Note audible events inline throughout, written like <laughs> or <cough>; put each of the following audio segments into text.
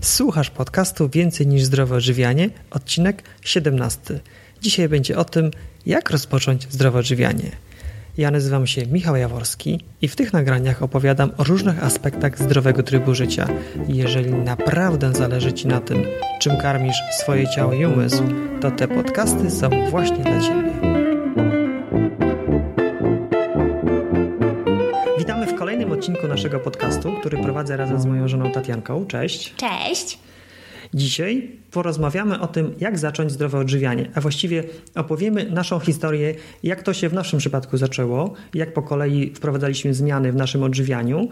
Słuchasz podcastu Więcej niż zdrowe odżywianie, odcinek 17. Dzisiaj będzie o tym, jak rozpocząć zdrowe odżywianie. Ja nazywam się Michał Jaworski i w tych nagraniach opowiadam o różnych aspektach zdrowego trybu życia. Jeżeli naprawdę zależy Ci na tym, czym karmisz swoje ciało i umysł, to te podcasty są właśnie dla Ciebie. Odcinku naszego podcastu, który prowadzę razem z moją żoną Tatianką. Cześć. Cześć. Dzisiaj porozmawiamy o tym, jak zacząć zdrowe odżywianie, a właściwie opowiemy naszą historię, jak to się w naszym przypadku zaczęło, jak po kolei wprowadzaliśmy zmiany w naszym odżywianiu,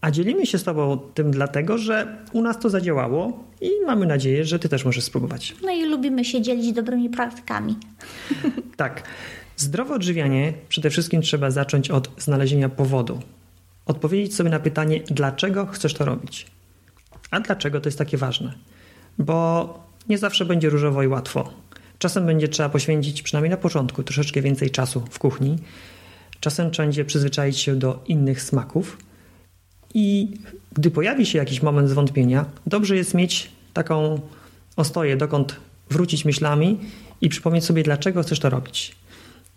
a dzielimy się z Tobą tym dlatego, że u nas to zadziałało i mamy nadzieję, że Ty też możesz spróbować. No i lubimy się dzielić dobrymi praktykami. Tak. Zdrowe odżywianie przede wszystkim trzeba zacząć od znalezienia powodu. Odpowiedzieć sobie na pytanie, dlaczego chcesz to robić. A dlaczego to jest takie ważne? Bo nie zawsze będzie różowo i łatwo. Czasem będzie trzeba poświęcić, przynajmniej na początku, troszeczkę więcej czasu w kuchni. Czasem trzeba będzie przyzwyczaić się do innych smaków. I gdy pojawi się jakiś moment zwątpienia, dobrze jest mieć taką ostoję, dokąd wrócić myślami i przypomnieć sobie, dlaczego chcesz to robić.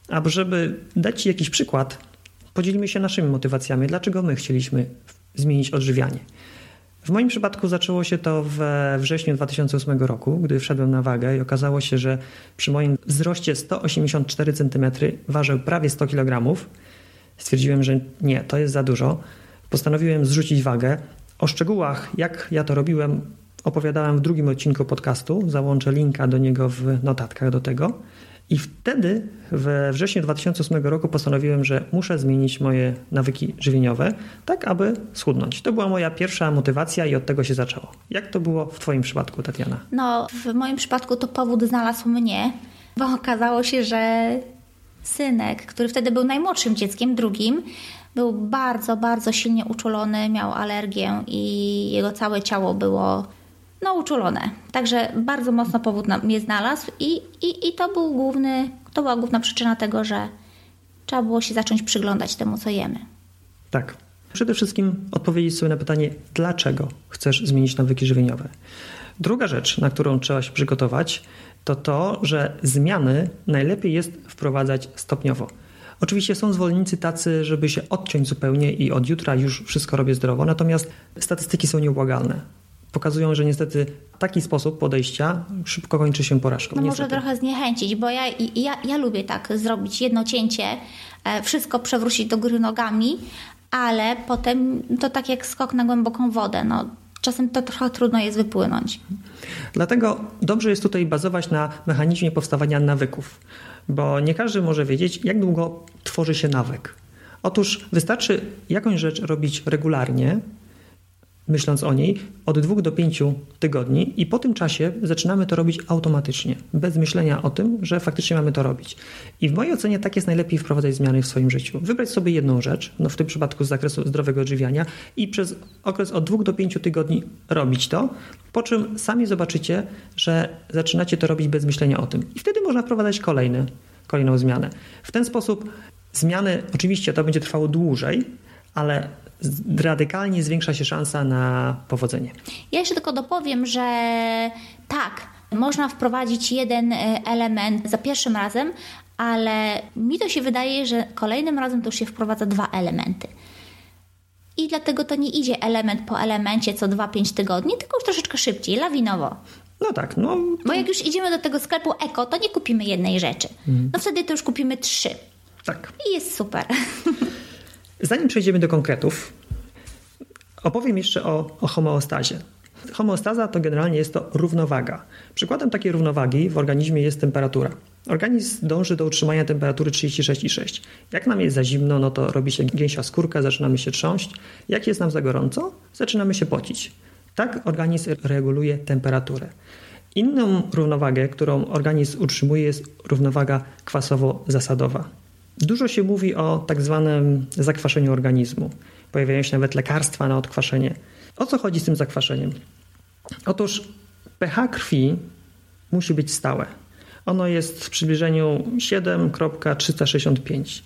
A żeby dać Ci jakiś przykład, podzielimy się naszymi motywacjami, dlaczego my chcieliśmy zmienić odżywianie. W moim przypadku zaczęło się to we wrześniu 2008 roku, gdy wszedłem na wagę i okazało się, że przy moim wzroście 184 cm ważył prawie 100 kg. Stwierdziłem, że nie, to jest za dużo. Postanowiłem zrzucić wagę. O szczegółach, jak ja to robiłem, opowiadałem w drugim odcinku podcastu. Załączę linka do niego w notatkach do tego. I wtedy, we wrześniu 2008 roku, postanowiłem, że muszę zmienić moje nawyki żywieniowe, tak aby schudnąć. To była moja pierwsza motywacja i od tego się zaczęło. Jak to było w Twoim przypadku, Tatiana? No, w moim przypadku to powód znalazł mnie, bo okazało się, że synek, który wtedy był najmłodszym dzieckiem, drugim, był bardzo, bardzo silnie uczulony, miał alergię i jego całe ciało było no, uczulone. Także bardzo mocno powód na, mnie znalazł i, i, i to, był główny, to była główna przyczyna tego, że trzeba było się zacząć przyglądać temu, co jemy. Tak. Przede wszystkim odpowiedzieć sobie na pytanie, dlaczego chcesz zmienić nawyki żywieniowe. Druga rzecz, na którą trzeba się przygotować, to to, że zmiany najlepiej jest wprowadzać stopniowo. Oczywiście są zwolennicy tacy, żeby się odciąć zupełnie i od jutra już wszystko robię zdrowo, natomiast statystyki są nieubłagalne pokazują, że niestety taki sposób podejścia szybko kończy się porażką. No niestety. może trochę zniechęcić, bo ja, ja, ja lubię tak zrobić jedno cięcie, e, wszystko przewrócić do góry nogami, ale potem to tak jak skok na głęboką wodę. No, czasem to trochę trudno jest wypłynąć. Dlatego dobrze jest tutaj bazować na mechanizmie powstawania nawyków, bo nie każdy może wiedzieć, jak długo tworzy się nawyk. Otóż wystarczy jakąś rzecz robić regularnie, myśląc o niej, od dwóch do pięciu tygodni i po tym czasie zaczynamy to robić automatycznie, bez myślenia o tym, że faktycznie mamy to robić. I w mojej ocenie tak jest najlepiej wprowadzać zmiany w swoim życiu. Wybrać sobie jedną rzecz, no w tym przypadku z zakresu zdrowego odżywiania i przez okres od dwóch do pięciu tygodni robić to, po czym sami zobaczycie, że zaczynacie to robić bez myślenia o tym. I wtedy można wprowadzać kolejny, kolejną zmianę. W ten sposób zmiany, oczywiście to będzie trwało dłużej, ale radykalnie zwiększa się szansa na powodzenie. Ja jeszcze tylko dopowiem, że tak, można wprowadzić jeden e, element za pierwszym razem, ale mi to się wydaje, że kolejnym razem to już się wprowadza dwa elementy. I dlatego to nie idzie element po elemencie co 2-5 tygodni, tylko już troszeczkę szybciej, lawinowo. No tak, no. Bo jak już idziemy do tego sklepu eko, to nie kupimy jednej rzeczy. Mhm. No wtedy to już kupimy trzy. Tak. I jest super. <laughs> Zanim przejdziemy do konkretów, opowiem jeszcze o, o homeostazie. Homeostaza to generalnie jest to równowaga. Przykładem takiej równowagi w organizmie jest temperatura. Organizm dąży do utrzymania temperatury 36,6. Jak nam jest za zimno, no to robi się gęsia skórka, zaczynamy się trząść. Jak jest nam za gorąco, zaczynamy się pocić. Tak organizm reguluje temperaturę. Inną równowagę, którą organizm utrzymuje, jest równowaga kwasowo-zasadowa. Dużo się mówi o tak zwanym zakwaszeniu organizmu. Pojawiają się nawet lekarstwa na odkwaszenie. O co chodzi z tym zakwaszeniem? Otóż pH krwi musi być stałe. Ono jest w przybliżeniu 7,365.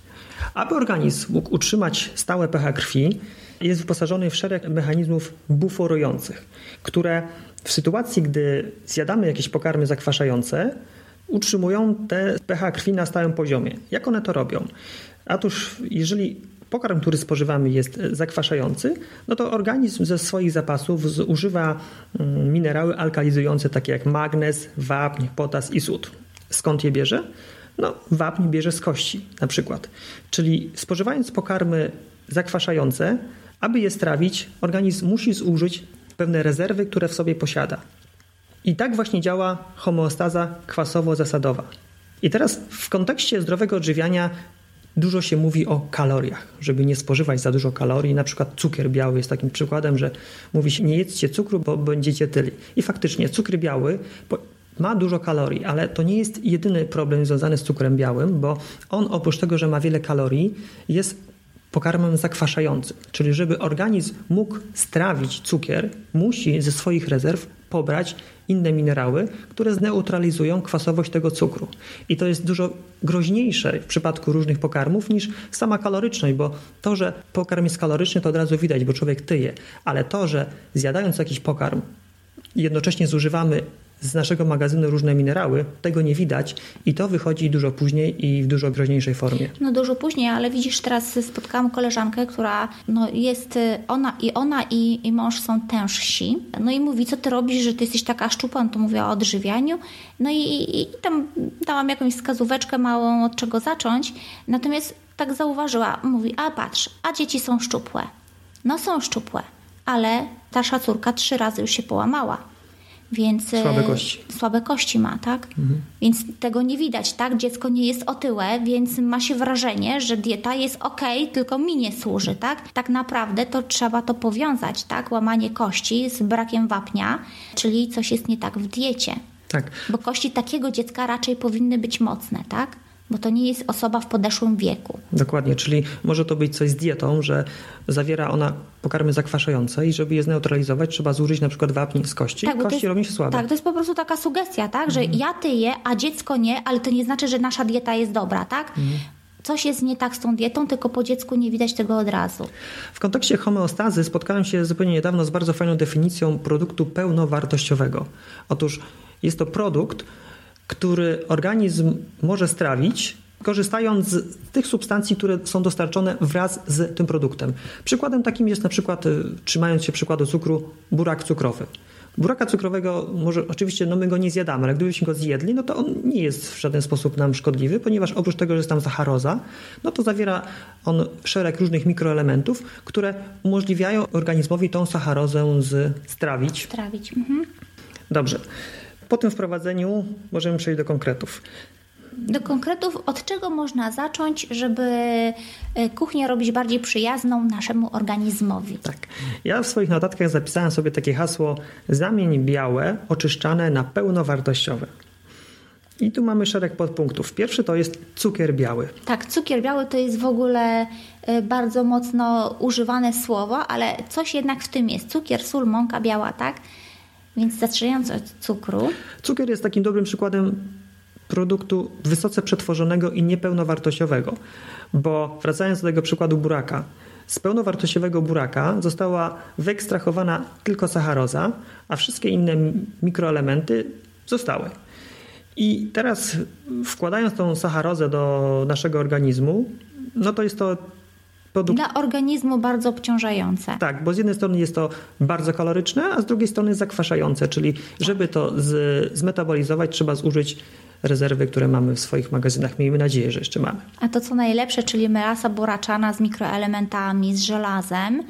Aby organizm mógł utrzymać stałe pH krwi, jest wyposażony w szereg mechanizmów buforujących, które w sytuacji, gdy zjadamy jakieś pokarmy zakwaszające, utrzymują te pH krwi na stałym poziomie. Jak one to robią? Otóż, jeżeli pokarm, który spożywamy jest zakwaszający, no to organizm ze swoich zapasów zużywa mm, minerały alkalizujące takie jak magnez, wapń, potas i sód. Skąd je bierze? No, wapń bierze z kości na przykład. Czyli spożywając pokarmy zakwaszające, aby je strawić, organizm musi zużyć pewne rezerwy, które w sobie posiada. I tak właśnie działa homeostaza kwasowo-zasadowa. I teraz w kontekście zdrowego odżywiania dużo się mówi o kaloriach, żeby nie spożywać za dużo kalorii. Na przykład cukier biały jest takim przykładem, że mówi się nie jedzcie cukru, bo będziecie tyli. I faktycznie cukier biały ma dużo kalorii, ale to nie jest jedyny problem związany z cukrem białym, bo on oprócz tego, że ma wiele kalorii, jest pokarmem zakwaszającym. Czyli żeby organizm mógł strawić cukier, musi ze swoich rezerw pobrać inne minerały, które zneutralizują kwasowość tego cukru. I to jest dużo groźniejsze w przypadku różnych pokarmów niż sama kaloryczność, bo to, że pokarm jest kaloryczny, to od razu widać, bo człowiek tyje, ale to, że zjadając jakiś pokarm jednocześnie zużywamy z naszego magazynu różne minerały, tego nie widać i to wychodzi dużo później i w dużo groźniejszej formie. No dużo później, ale widzisz, teraz spotkałam koleżankę, która no jest, y, ona i ona i, i mąż są tężsi. No i mówi, co ty robisz, że ty jesteś taka szczupła, no to mówię o odżywianiu. No i, i tam dałam jakąś wskazóweczkę małą, od czego zacząć. Natomiast tak zauważyła, mówi, a patrz, a dzieci są szczupłe. No są szczupłe, ale ta córka trzy razy już się połamała więc słabe kości. Słabe kości ma, tak? Mhm. Więc tego nie widać, tak? Dziecko nie jest otyłe, więc ma się wrażenie, że dieta jest ok, tylko mi nie służy, tak? Tak naprawdę to trzeba to powiązać, tak? Łamanie kości z brakiem wapnia, czyli coś jest nie tak w diecie. Tak. Bo kości takiego dziecka raczej powinny być mocne, tak? Bo to nie jest osoba w podeszłym wieku. Dokładnie, czyli może to być coś z dietą, że zawiera ona pokarmy zakwaszające i żeby je zneutralizować, trzeba zużyć na przykład wapń z kości. Tak, kości jest, robią się słabe. Tak, to jest po prostu taka sugestia, tak, że mhm. ja tyję, a dziecko nie, ale to nie znaczy, że nasza dieta jest dobra, tak? Mhm coś jest nie tak z tą dietą, tylko po dziecku nie widać tego od razu. W kontekście homeostazy spotkałem się zupełnie niedawno z bardzo fajną definicją produktu pełnowartościowego. Otóż jest to produkt, który organizm może strawić, korzystając z tych substancji, które są dostarczone wraz z tym produktem. Przykładem takim jest na przykład, y, trzymając się przykładu cukru, burak cukrowy. Buraka cukrowego, może oczywiście no my go nie zjadamy, ale gdybyśmy go zjedli, no to on nie jest w żaden sposób nam szkodliwy, ponieważ oprócz tego, że jest tam sacharoza, no to zawiera on szereg różnych mikroelementów, które umożliwiają organizmowi tą sacharozę strawić. Strawić. Mhm. Dobrze. Po tym wprowadzeniu możemy przejść do konkretów. Do konkretów, od czego można zacząć, żeby e, kuchnię robić bardziej przyjazną naszemu organizmowi? Tak. Ja w swoich notatkach zapisałem sobie takie hasło: zamień białe oczyszczane na pełnowartościowe. I tu mamy szereg podpunktów. Pierwszy to jest cukier biały. Tak, cukier biały to jest w ogóle e, bardzo mocno używane słowo, ale coś jednak w tym jest. Cukier, sól, mąka biała, tak? Więc zaczynając od cukru. Cukier jest takim dobrym przykładem produktu wysoce przetworzonego i niepełnowartościowego, bo wracając do tego przykładu buraka, z pełnowartościowego buraka została wyekstrahowana tylko sacharoza, a wszystkie inne mikroelementy zostały. I teraz wkładając tą sacharozę do naszego organizmu, no to jest to produkt... Dla organizmu bardzo obciążające. Tak, bo z jednej strony jest to bardzo kaloryczne, a z drugiej strony zakwaszające, czyli żeby to z, zmetabolizować, trzeba zużyć rezerwy, które mamy w swoich magazynach. Miejmy nadzieję, że jeszcze mamy. A to co najlepsze, czyli melasa buraczana z mikroelementami, z żelazem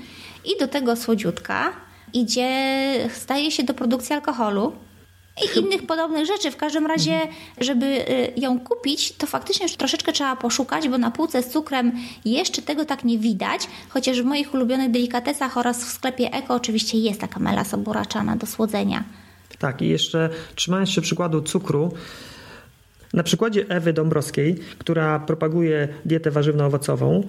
i do tego słodziutka idzie, staje się do produkcji alkoholu i innych podobnych rzeczy. W każdym razie, żeby y, ją kupić, to faktycznie już troszeczkę trzeba poszukać, bo na półce z cukrem jeszcze tego tak nie widać, chociaż w moich ulubionych delikatesach oraz w sklepie Eko oczywiście jest taka melasa buraczana do słodzenia. Tak, i jeszcze trzymając się przykładu cukru, na przykładzie Ewy Dąbrowskiej, która propaguje dietę warzywno-owocową,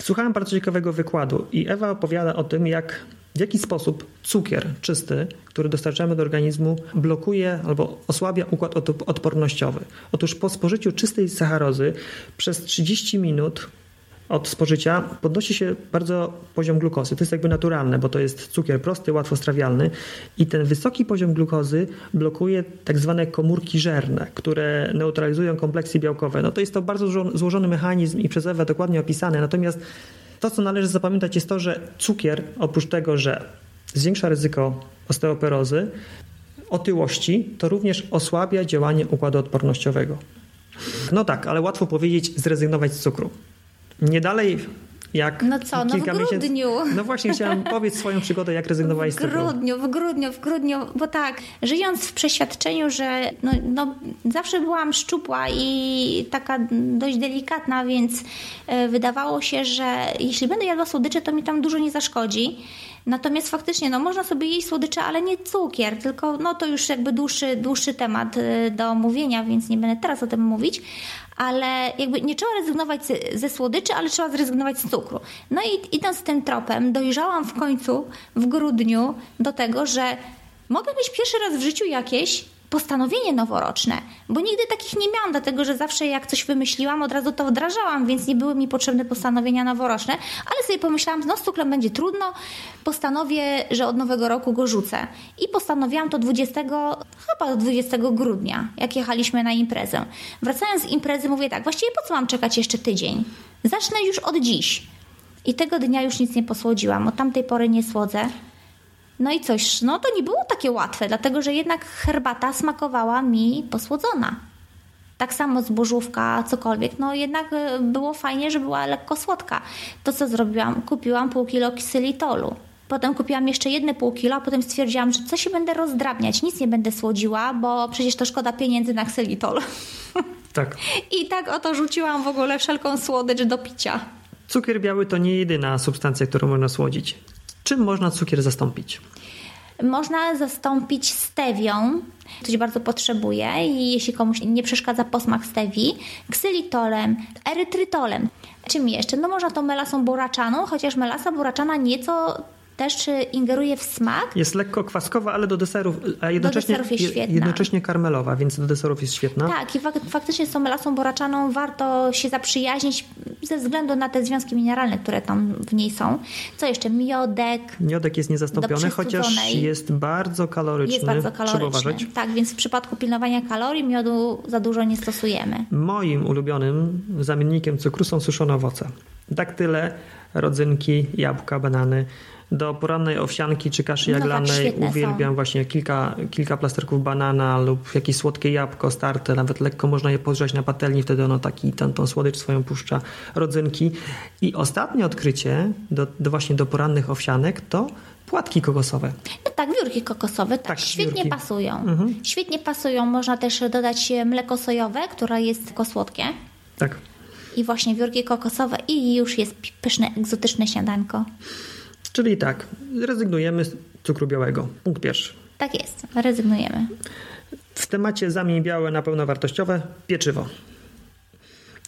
słuchałem bardzo ciekawego wykładu i Ewa opowiada o tym, jak w jaki sposób cukier czysty, który dostarczamy do organizmu, blokuje albo osłabia układ odpornościowy? Otóż po spożyciu czystej sacharozy przez 30 minut od spożycia podnosi się bardzo poziom glukozy. To jest jakby naturalne, bo to jest cukier prosty, łatwo strawialny i ten wysoki poziom glukozy blokuje tak zwane komórki żerne, które neutralizują kompleksy białkowe. No to jest to bardzo złożony mechanizm i przez Ewę dokładnie opisany. Natomiast to, co należy zapamiętać, jest to, że cukier, oprócz tego, że zwiększa ryzyko osteoperozy, otyłości, to również osłabia działanie układu odpornościowego. No tak, ale łatwo powiedzieć zrezygnować z cukru. Nie dalej jak no co, no w grudniu. Miesięcy... No właśnie, chciałam <laughs> powiedzieć swoją przygodę, jak rezygnowałeś z cukru. W grudniu, w grudniu, w grudniu, bo tak, żyjąc w przeświadczeniu, że no, no, zawsze byłam szczupła i taka dość delikatna, więc e, wydawało się, że jeśli będę jadła słodycze, to mi tam dużo nie zaszkodzi. Natomiast faktycznie, no można sobie jeść słodycze, ale nie cukier, tylko no to już jakby dłuższy, dłuższy temat e, do omówienia, więc nie będę teraz o tym mówić ale jakby nie trzeba rezygnować ze słodyczy, ale trzeba zrezygnować z cukru. No i idąc tym tropem, dojrzałam w końcu w grudniu do tego, że mogę mieć pierwszy raz w życiu jakieś postanowienie noworoczne, bo nigdy takich nie miałam, dlatego że zawsze jak coś wymyśliłam, od razu to wdrażałam, więc nie były mi potrzebne postanowienia noworoczne, ale sobie pomyślałam, no z cukrem będzie trudno, postanowię, że od nowego roku go rzucę. I postanowiłam to 20, chyba 20 grudnia, jak jechaliśmy na imprezę. Wracając z imprezy mówię tak, właściwie po co mam czekać jeszcze tydzień? Zacznę już od dziś. I tego dnia już nic nie posłodziłam, od tamtej pory nie słodzę. No i coś, no to nie było takie łatwe, dlatego że jednak herbata smakowała mi posłodzona. Tak samo zbożówka, cokolwiek, no jednak e, było fajnie, że była lekko słodka. To co zrobiłam? Kupiłam pół kilo ksylitolu. Potem kupiłam jeszcze jedne pół kilo, a potem stwierdziłam, że co się będę rozdrabniać, nic nie będę słodziła, bo przecież to szkoda pieniędzy na ksylitol. <laughs> Tak. I tak oto rzuciłam w ogóle wszelką słodycz do picia. Cukier biały to nie jedyna substancja, którą można słodzić. Czym można cukier zastąpić? Można zastąpić stewią, ktoś bardzo potrzebuje i jeśli komuś nie przeszkadza posmak stewii, ksylitolem, erytrytolem. Czym jeszcze? No można to melasą buraczaną, chociaż melasa buraczana nieco też ingeruje w smak. Jest lekko kwaskowa, ale do deserów, a jednocześnie, do deserów jest świetna. jednocześnie karmelowa, więc do deserów jest świetna. Tak, i fak faktycznie z tą melasą boraczaną warto się zaprzyjaźnić ze względu na te związki mineralne, które tam w niej są. Co jeszcze? Miodek. Miodek jest niezastąpiony, chociaż jest bardzo kaloryczny. Jest bardzo kaloryczny. Tak, więc w przypadku pilnowania kalorii miodu za dużo nie stosujemy. Moim ulubionym zamiennikiem cukru są suszone owoce. Daktyle, rodzynki, jabłka, banany do porannej owsianki czy kaszy jaglanej no tak, uwielbiam są. właśnie kilka, kilka plasterków banana lub jakieś słodkie jabłko starte, nawet lekko można je podgrzać na patelni, wtedy ono taki, tą, tą słodycz swoją puszcza, rodzynki. I ostatnie odkrycie do, do właśnie do porannych owsianek to płatki kokosowe. No tak, wiórki kokosowe, tak, tak świetnie wiórki. pasują. Mhm. Świetnie pasują. Można też dodać mleko sojowe, które jest tylko słodkie. Tak. I właśnie wiórki kokosowe i już jest pyszne, egzotyczne śniadanko. Czyli tak, rezygnujemy z cukru białego. Punkt pierwszy. Tak jest, rezygnujemy. W temacie zamień białe na pełnowartościowe pieczywo.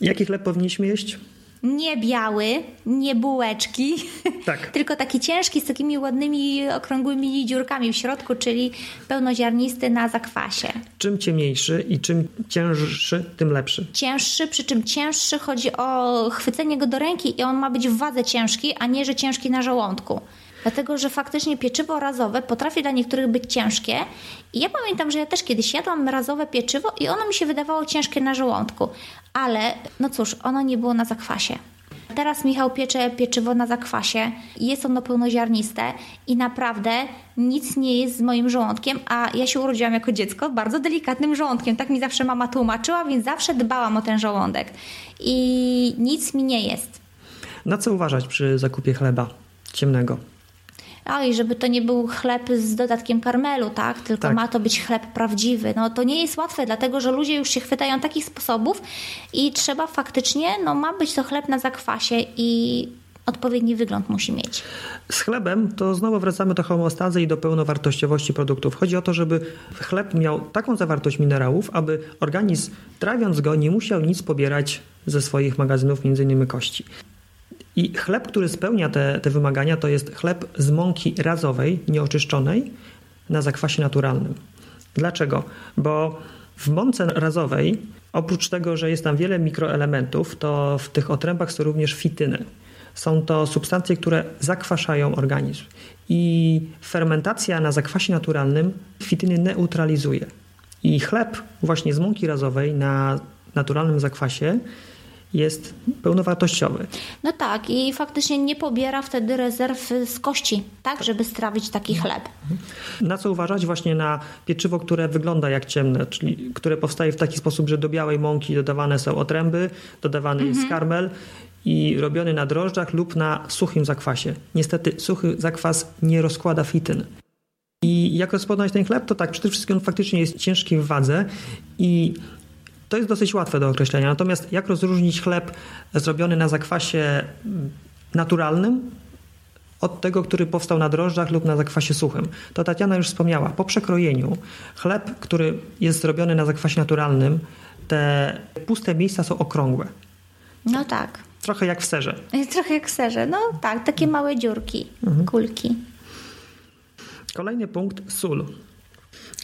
Jaki chleb powinniśmy jeść? Nie biały, nie bułeczki, <laughs> tak. tylko taki ciężki z takimi ładnymi, okrągłymi dziurkami w środku, czyli pełnoziarnisty na zakwasie. Czym ciemniejszy i czym cięższy, tym lepszy. Cięższy, przy czym cięższy chodzi o chwycenie go do ręki i on ma być w wadze ciężki, a nie, że ciężki na żołądku. Dlatego, że faktycznie pieczywo razowe potrafi dla niektórych być ciężkie. I ja pamiętam, że ja też kiedyś jadłam razowe pieczywo i ono mi się wydawało ciężkie na żołądku. Ale, no cóż, ono nie było na zakwasie. Teraz Michał piecze pieczywo na zakwasie. Jest ono pełnoziarniste i naprawdę nic nie jest z moim żołądkiem, a ja się urodziłam jako dziecko bardzo delikatnym żołądkiem. Tak mi zawsze mama tłumaczyła, więc zawsze dbałam o ten żołądek. I nic mi nie jest. Na co uważać przy zakupie chleba ciemnego? A i żeby to nie był chleb z dodatkiem karmelu, tak? Tylko tak. ma to być chleb prawdziwy. No to nie jest łatwe, dlatego że ludzie już się chwytają takich sposobów i trzeba faktycznie, no ma być to chleb na zakwasie i odpowiedni wygląd musi mieć. Z chlebem to znowu wracamy do homeostazy i do pełnowartościowości produktów. Chodzi o to, żeby chleb miał taką zawartość minerałów, aby organizm trawiąc go nie musiał nic pobierać ze swoich magazynów, między innymi kości. I chleb, który spełnia te, te wymagania, to jest chleb z mąki razowej, nieoczyszczonej, na zakwasie naturalnym. Dlaczego? Bo w mące razowej, oprócz tego, że jest tam wiele mikroelementów, to w tych otrębach są również fityny. Są to substancje, które zakwaszają organizm. I fermentacja na zakwasie naturalnym fityny neutralizuje. I chleb właśnie z mąki razowej na naturalnym zakwasie jest pełnowartościowy. No tak, i faktycznie nie pobiera wtedy rezerw z kości, tak, żeby strawić taki chleb. Na co uważać? Właśnie na pieczywo, które wygląda jak ciemne, czyli które powstaje w taki sposób, że do białej mąki dodawane są otręby, dodawany mhm. jest karmel i robiony na drożdżach lub na suchym zakwasie. Niestety suchy zakwas nie rozkłada fityn. I jak rozpoznać ten chleb? To tak, przede wszystkim on faktycznie jest ciężki w wadze i to jest dosyć łatwe do określenia. Natomiast jak rozróżnić chleb zrobiony na zakwasie naturalnym od tego, który powstał na drożdżach lub na zakwasie suchym. To Tatiana już wspomniała. Po przekrojeniu chleb, który jest zrobiony na zakwasie naturalnym, te puste miejsca są okrągłe. No tak. Trochę jak w serze. <laughs> Trochę jak w serze. No tak, takie małe dziurki, mhm. kulki. Kolejny punkt sól.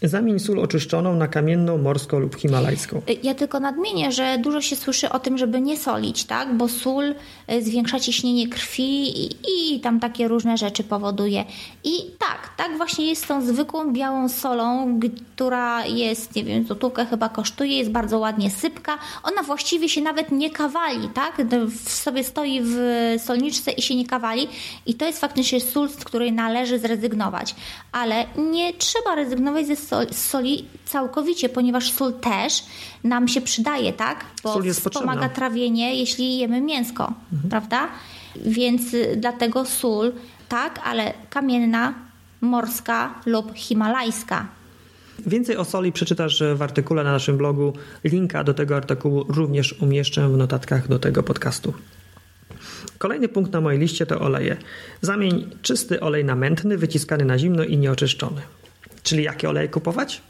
Zamień sól oczyszczoną na kamienną, morską lub himalajską. Y, ja tylko nadmienię, że dużo się słyszy o tym, żeby nie solić, tak? Bo sól y, zwiększa ciśnienie krwi i, i, tam takie różne rzeczy powoduje. I tak, tak właśnie jest z tą zwykłą białą solą, która jest, nie wiem, złotówkę chyba kosztuje, jest bardzo ładnie sypka. Ona właściwie się nawet nie kawali, tak? W sobie stoi w solniczce i się nie kawali. I to jest faktycznie sól, z której należy zrezygnować. Ale nie trzeba rezygnować ze z soli całkowicie, ponieważ sól też nam się przydaje, tak? Bo pomaga trawienie, jeśli jemy mięsko, mhm. prawda? Więc y, dlatego sól, tak, ale kamienna, morska lub himalajska. Więcej o soli przeczytasz w artykule na naszym blogu. Linka do tego artykułu również umieszczę w notatkach do tego podcastu. Kolejny punkt na mojej liście to oleje. Zamień czysty olej na mętny, wyciskany na zimno i nieoczyszczony. Czyli jakie oleje kupować?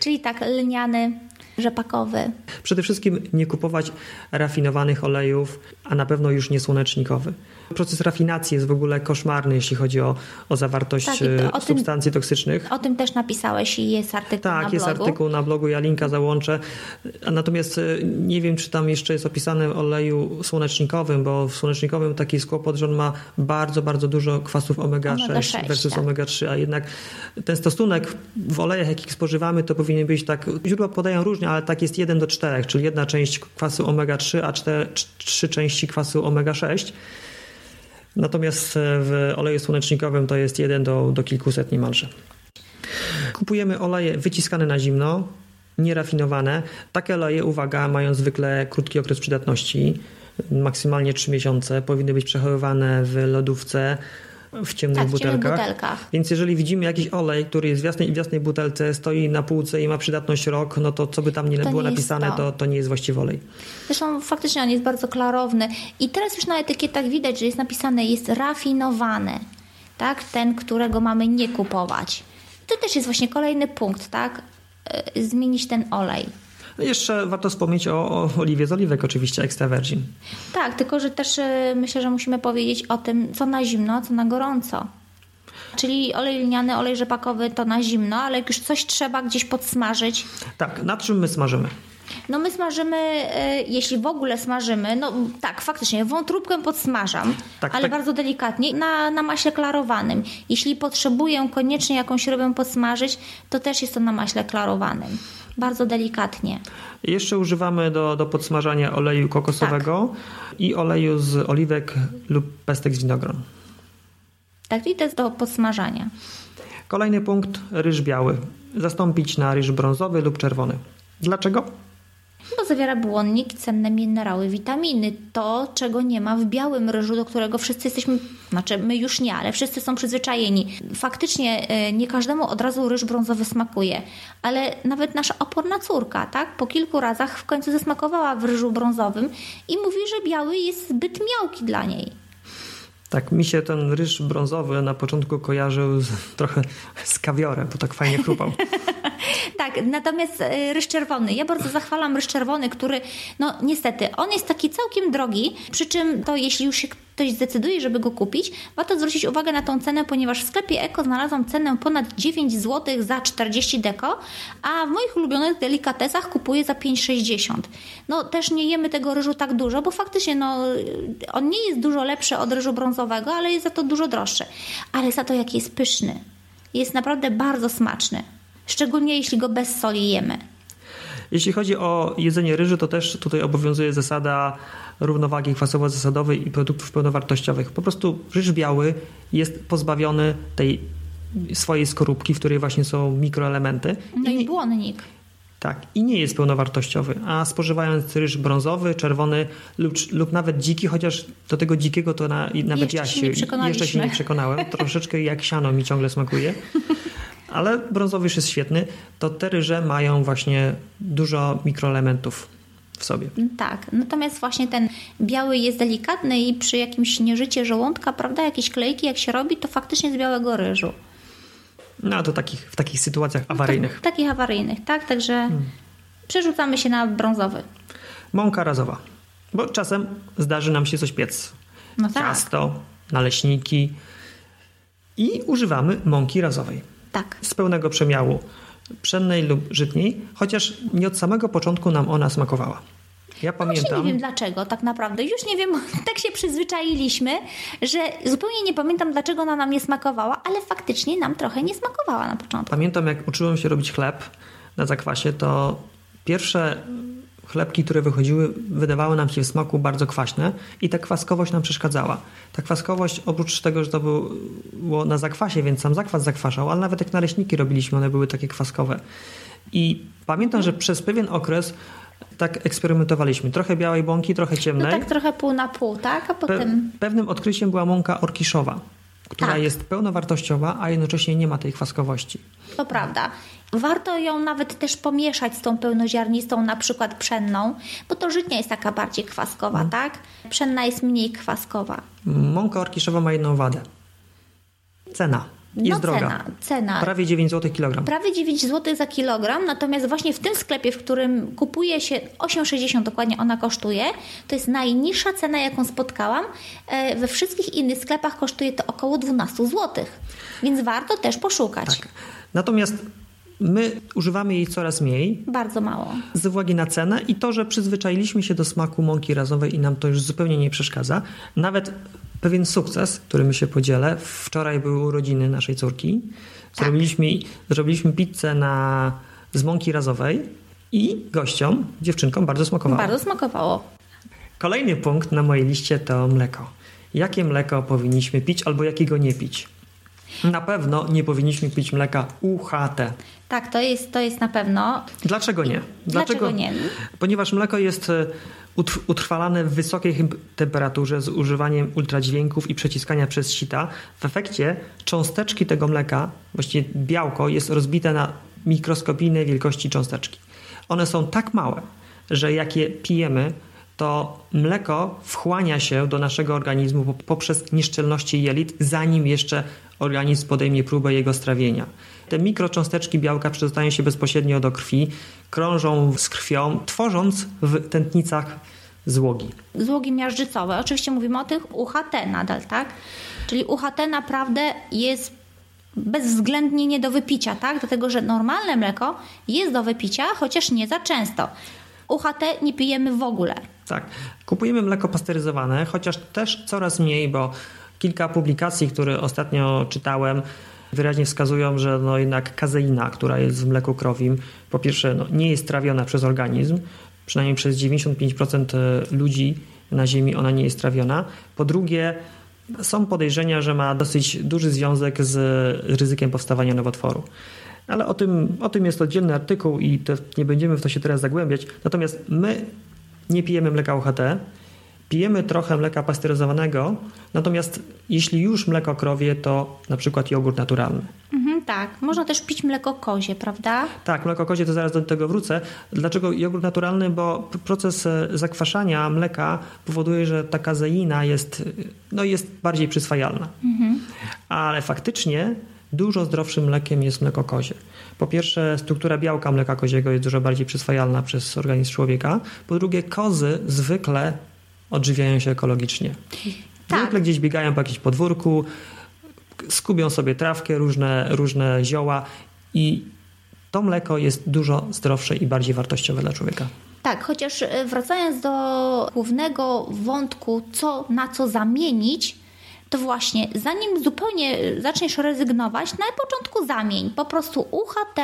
Czyli tak, lniany, rzepakowy. Przede wszystkim nie kupować rafinowanych olejów, a na pewno już nie słonecznikowy. Proces rafinacji jest w ogóle koszmarny, jeśli chodzi o, o zawartość tak, o substancji tym, toksycznych. O tym też napisałeś i jest artykuł tak, na blogu. Tak, jest artykuł na blogu, ja linka załączę. Natomiast e, nie wiem, czy tam jeszcze jest opisane w oleju słonecznikowym, bo w słonecznikowym taki jest kłopot, że on ma bardzo, bardzo dużo kwasów omega-6, omega versus tak. omega-3, a jednak ten stosunek w olejach, jakich spożywamy, to powinien być tak, źródła podają różnie, ale tak jest 1 do 4, czyli jedna część kwasu omega-3, a 4, 3 części kwasu omega-6. Natomiast e, w oleju słonecznikowym to jest jeden do, do kilkuset niemalże. Kupujemy oleje wyciskane na zimno, nierafinowane. Takie oleje, uwaga, mają zwykle krótki okres przydatności, maksymalnie 3 miesiące. Powinny być przechowywane w lodówce w ciemnych tak, butelkach. butelkach. Więc jeżeli widzimy jakiś olej, który jest w jasnej, w jasnej butelce, stoi na półce i ma przydatność rok, no to co by tam nie to było nie napisane, to. to. To, nie jest właściwy olej. Zresztą faktycznie on jest bardzo klarowny. I teraz już na etykietach widać, że jest napisane, jest rafinowany. Tak? Ten, którego mamy nie kupować. To też jest właśnie kolejny punkt, tak? E, zmienić ten olej. Jeszcze warto wspomnieć o, o oliwie z oliwek, oczywiście extra virgin. Tak, tylko że też e, myślę, że musimy powiedzieć o tym, co na zimno, co na gorąco. Czyli olej lniany, olej rzepakowy to na zimno, ale jak już coś trzeba gdzieś podsmażyć. Tak, na czym my smażymy? No my smażymy, e, jeśli w ogóle smażymy, no tak, faktycznie, wątróbkę podsmażam, tak, ale tak. bardzo delikatnie, na, na maśle klarowanym. Jeśli potrzebuję koniecznie jakąś rybę podsmażyć, to też jest to na maśle klarowanym bardzo delikatnie. Jeszcze używamy do, do podsmażania oleju kokosowego tak. i oleju z oliwek lub pestek z winogron. Tak, i to jest do podsmażania. Kolejny punkt, ryż biały. Zastąpić na ryż brązowy lub czerwony. Dlaczego? Bo zawiera błonnik, cenne minerały, witaminy. To, czego nie ma w białym ryżu, do którego wszyscy jesteśmy, znaczy my już nie, ale wszyscy są przyzwyczajeni. Faktycznie e, nie każdemu od razu ryż brązowy smakuje, ale nawet nasza oporna córka, tak, po kilku razach w końcu zasmakowała w ryżu brązowym i mówi, że biały jest zbyt miałki dla niej. Tak, mi się ten ryż brązowy na początku kojarzył z, <laughs> trochę z kawiorem, bo tak fajnie chrupał. <laughs> Tak, natomiast e, ryż czerwony. Ja bardzo zachwalam ryż czerwony, który, no niestety, on jest taki całkiem drogi, przy czym to jeśli już się ktoś zdecyduje, żeby go kupić, warto zwrócić uwagę na tą cenę, ponieważ w sklepie Eko znalazłam cenę ponad 9 zł za 40 deko, a w moich ulubionych delikatesach kupuję za 5,60. No też nie jemy tego ryżu tak dużo, bo faktycznie no, on nie jest dużo lepszy od ryżu brązowego, ale jest za to dużo droższy. Ale za to jaki jest pyszny. Jest naprawdę bardzo smaczny. Szczególnie jeśli go bez soli jemy. Jeśli chodzi o jedzenie ryżu, to też tutaj obowiązuje zasada równowagi kwasowo-zasadowej i produktów pełnowartościowych. Po prostu ryż biały jest pozbawiony tej swojej skorupki, w której właśnie są mikroelementy. No i, i błonnik. Tak, i nie jest pełnowartościowy, a spożywając ryż brązowy, czerwony lub, lub nawet dziki, chociaż do tego dzikiego to na, nawet jeszcze ja się, nie jeszcze się nie przekonałem. Troszeczkę jak siano mi ciągle smakuje. <laughs> Ale brązowy już jest świetny. To te ryże mają właśnie dużo mikroelementów w sobie. Tak, natomiast właśnie ten biały jest delikatny i przy jakimś nieżycie żołądka, prawda, jakieś klejki jak się robi, to faktycznie z białego ryżu. No to takich, w takich sytuacjach awaryjnych. No, tak, takich awaryjnych, tak, także hmm. przerzucamy się na brązowy. Mąka razowa, bo czasem zdarzy nam się coś piec. No tak. Ciasto, naleśniki i używamy mąki razowej. Tak. Z pełnego przemiału pszennej lub żytniej, chociaż nie od samego początku nam ona smakowała. Ja pamiętam. No nie wiem dlaczego, tak naprawdę. Już nie wiem, <laughs> tak się przyzwyczailiśmy, że zupełnie nie pamiętam, dlaczego ona nam nie smakowała, ale faktycznie nam trochę nie smakowała na początku. Pamiętam, jak uczyłem się robić chleb na zakwasie, to pierwsze chlebki, które wychodziły, wydawały nam się w smaku bardzo kwaśne i ta kwaskowość nam przeszkadzała. Ta kwaskowość, oprócz tego, że to było na zakwasie, więc sam zakwas zakwaszał, ale nawet jak naleśniki robiliśmy, one były takie kwaskowe. I pamiętam, że przez pewien okres tak eksperymentowaliśmy. Trochę białej bąki, trochę ciemnej. No tak trochę pół na pół, tak? A potem... Pe pewnym odkryciem była mąka orkiszowa, która tak. jest pełnowartościowa, a jednocześnie nie ma tej kwaskowości. To prawda. Warto ją nawet też pomieszać z tą pełnoziarnistą, na przykład pszenną, bo to żytnia jest taka bardziej kwaskowa, mm. tak? Pszenna jest mniej kwaskowa. Mąka orkiszowa ma jedną wadę. Cena. Jest no, droga. Cena, cena. Prawie 9 zł kilogram. Prawie 9 zł za kilogram, natomiast właśnie w tym sklepie, w którym kupuje się 8,60 dokładnie ona kosztuje, to jest najniższa cena, jaką spotkałam. E, we wszystkich innych sklepach kosztuje to około 12 zł. Więc warto też poszukać. Tak. Natomiast My używamy jej coraz mniej. Bardzo mało. Z uwagi na cenę i to, że przyzwyczailiśmy się do smaku mąki razowej i nam to już zupełnie nie przeszkadza. Nawet pewien sukces, którym się podzielę. Wczoraj były urodziny naszej córki. Zrobiliśmy, zrobiliśmy pizzę na, z mąki razowej i gościom, dziewczynkom bardzo smakowało. Bardzo smakowało. Kolejny punkt na mojej liście to mleko. Jakie mleko powinniśmy pić albo jakiego nie pić? Na pewno nie powinniśmy pić mleka UHT. Tak, to jest, to jest na pewno. Dlaczego nie? Dlaczego, Dlaczego nie? Ponieważ mleko jest e, utrwalane w wysokiej temperaturze z używaniem ultradźwięków i przeciskania przez sita. W efekcie cząsteczki tego mleka, właściwie białko, jest rozbite na mikroskopijne wielkości cząsteczki. One są tak małe, że jak je pijemy, to mleko wchłania się do naszego organizmu poprzez nieszczelności jelit, zanim jeszcze organizm podejmie próbę jego strawienia. Te mikrocząsteczki białka przedostają się bezpośrednio do krwi, krążą z krwią, tworząc w tętnicach złogi. Złogi miażdżycowe. Oczywiście mówimy o tych UHT nadal, tak? Czyli UHT naprawdę jest bezwzględnie nie do wypicia, tak? Dlatego, że normalne mleko jest do wypicia, chociaż nie za często. UHT nie pijemy w ogóle. Tak. Kupujemy mleko pasteryzowane, chociaż też coraz mniej, bo kilka publikacji, które ostatnio czytałem, wyraźnie wskazują, że no jednak kazeina, która jest w mleku krowim, po pierwsze no nie jest trawiona przez organizm, przynajmniej przez 95% e, ludzi na Ziemi ona nie jest trawiona. Po drugie, są podejrzenia, że ma dosyć duży związek z ryzykiem powstawania nowotworu. Ale o tym, o tym jest oddzielny artykuł i nie będziemy w to się teraz zagłębiać. Natomiast my nie pijemy mleka UHT, pijemy trochę mleka pasteryzowanego, natomiast jeśli już mleko krowie, to na przykład jogurt naturalny. Mhm, tak, można też pić mleko kozie, prawda? Tak, mleko kozie, to zaraz do tego wrócę. Dlaczego jogurt naturalny? Bo proces e, zakwaszania mleka powoduje, że ta kazeina jest, no jest bardziej przyswajalna. Mhm. Ale faktycznie dużo zdrowszym mlekiem jest mleko kozie. Po pierwsze, struktura białka mleka koziego jest dużo bardziej przyswajalna przez organizm człowieka. Po drugie, kozy zwykle odżywiają się ekologicznie. Tak. Zwykle gdzieś biegają po jakimś podwórku, skubią sobie trawkę, różne, różne zioła i to mleko jest dużo zdrowsze i bardziej wartościowe dla człowieka. Tak, chociaż e, wracając do głównego wątku, co na co zamienić, to właśnie zanim zupełnie e, zaczniesz rezygnować, na początku zamień po prostu UHT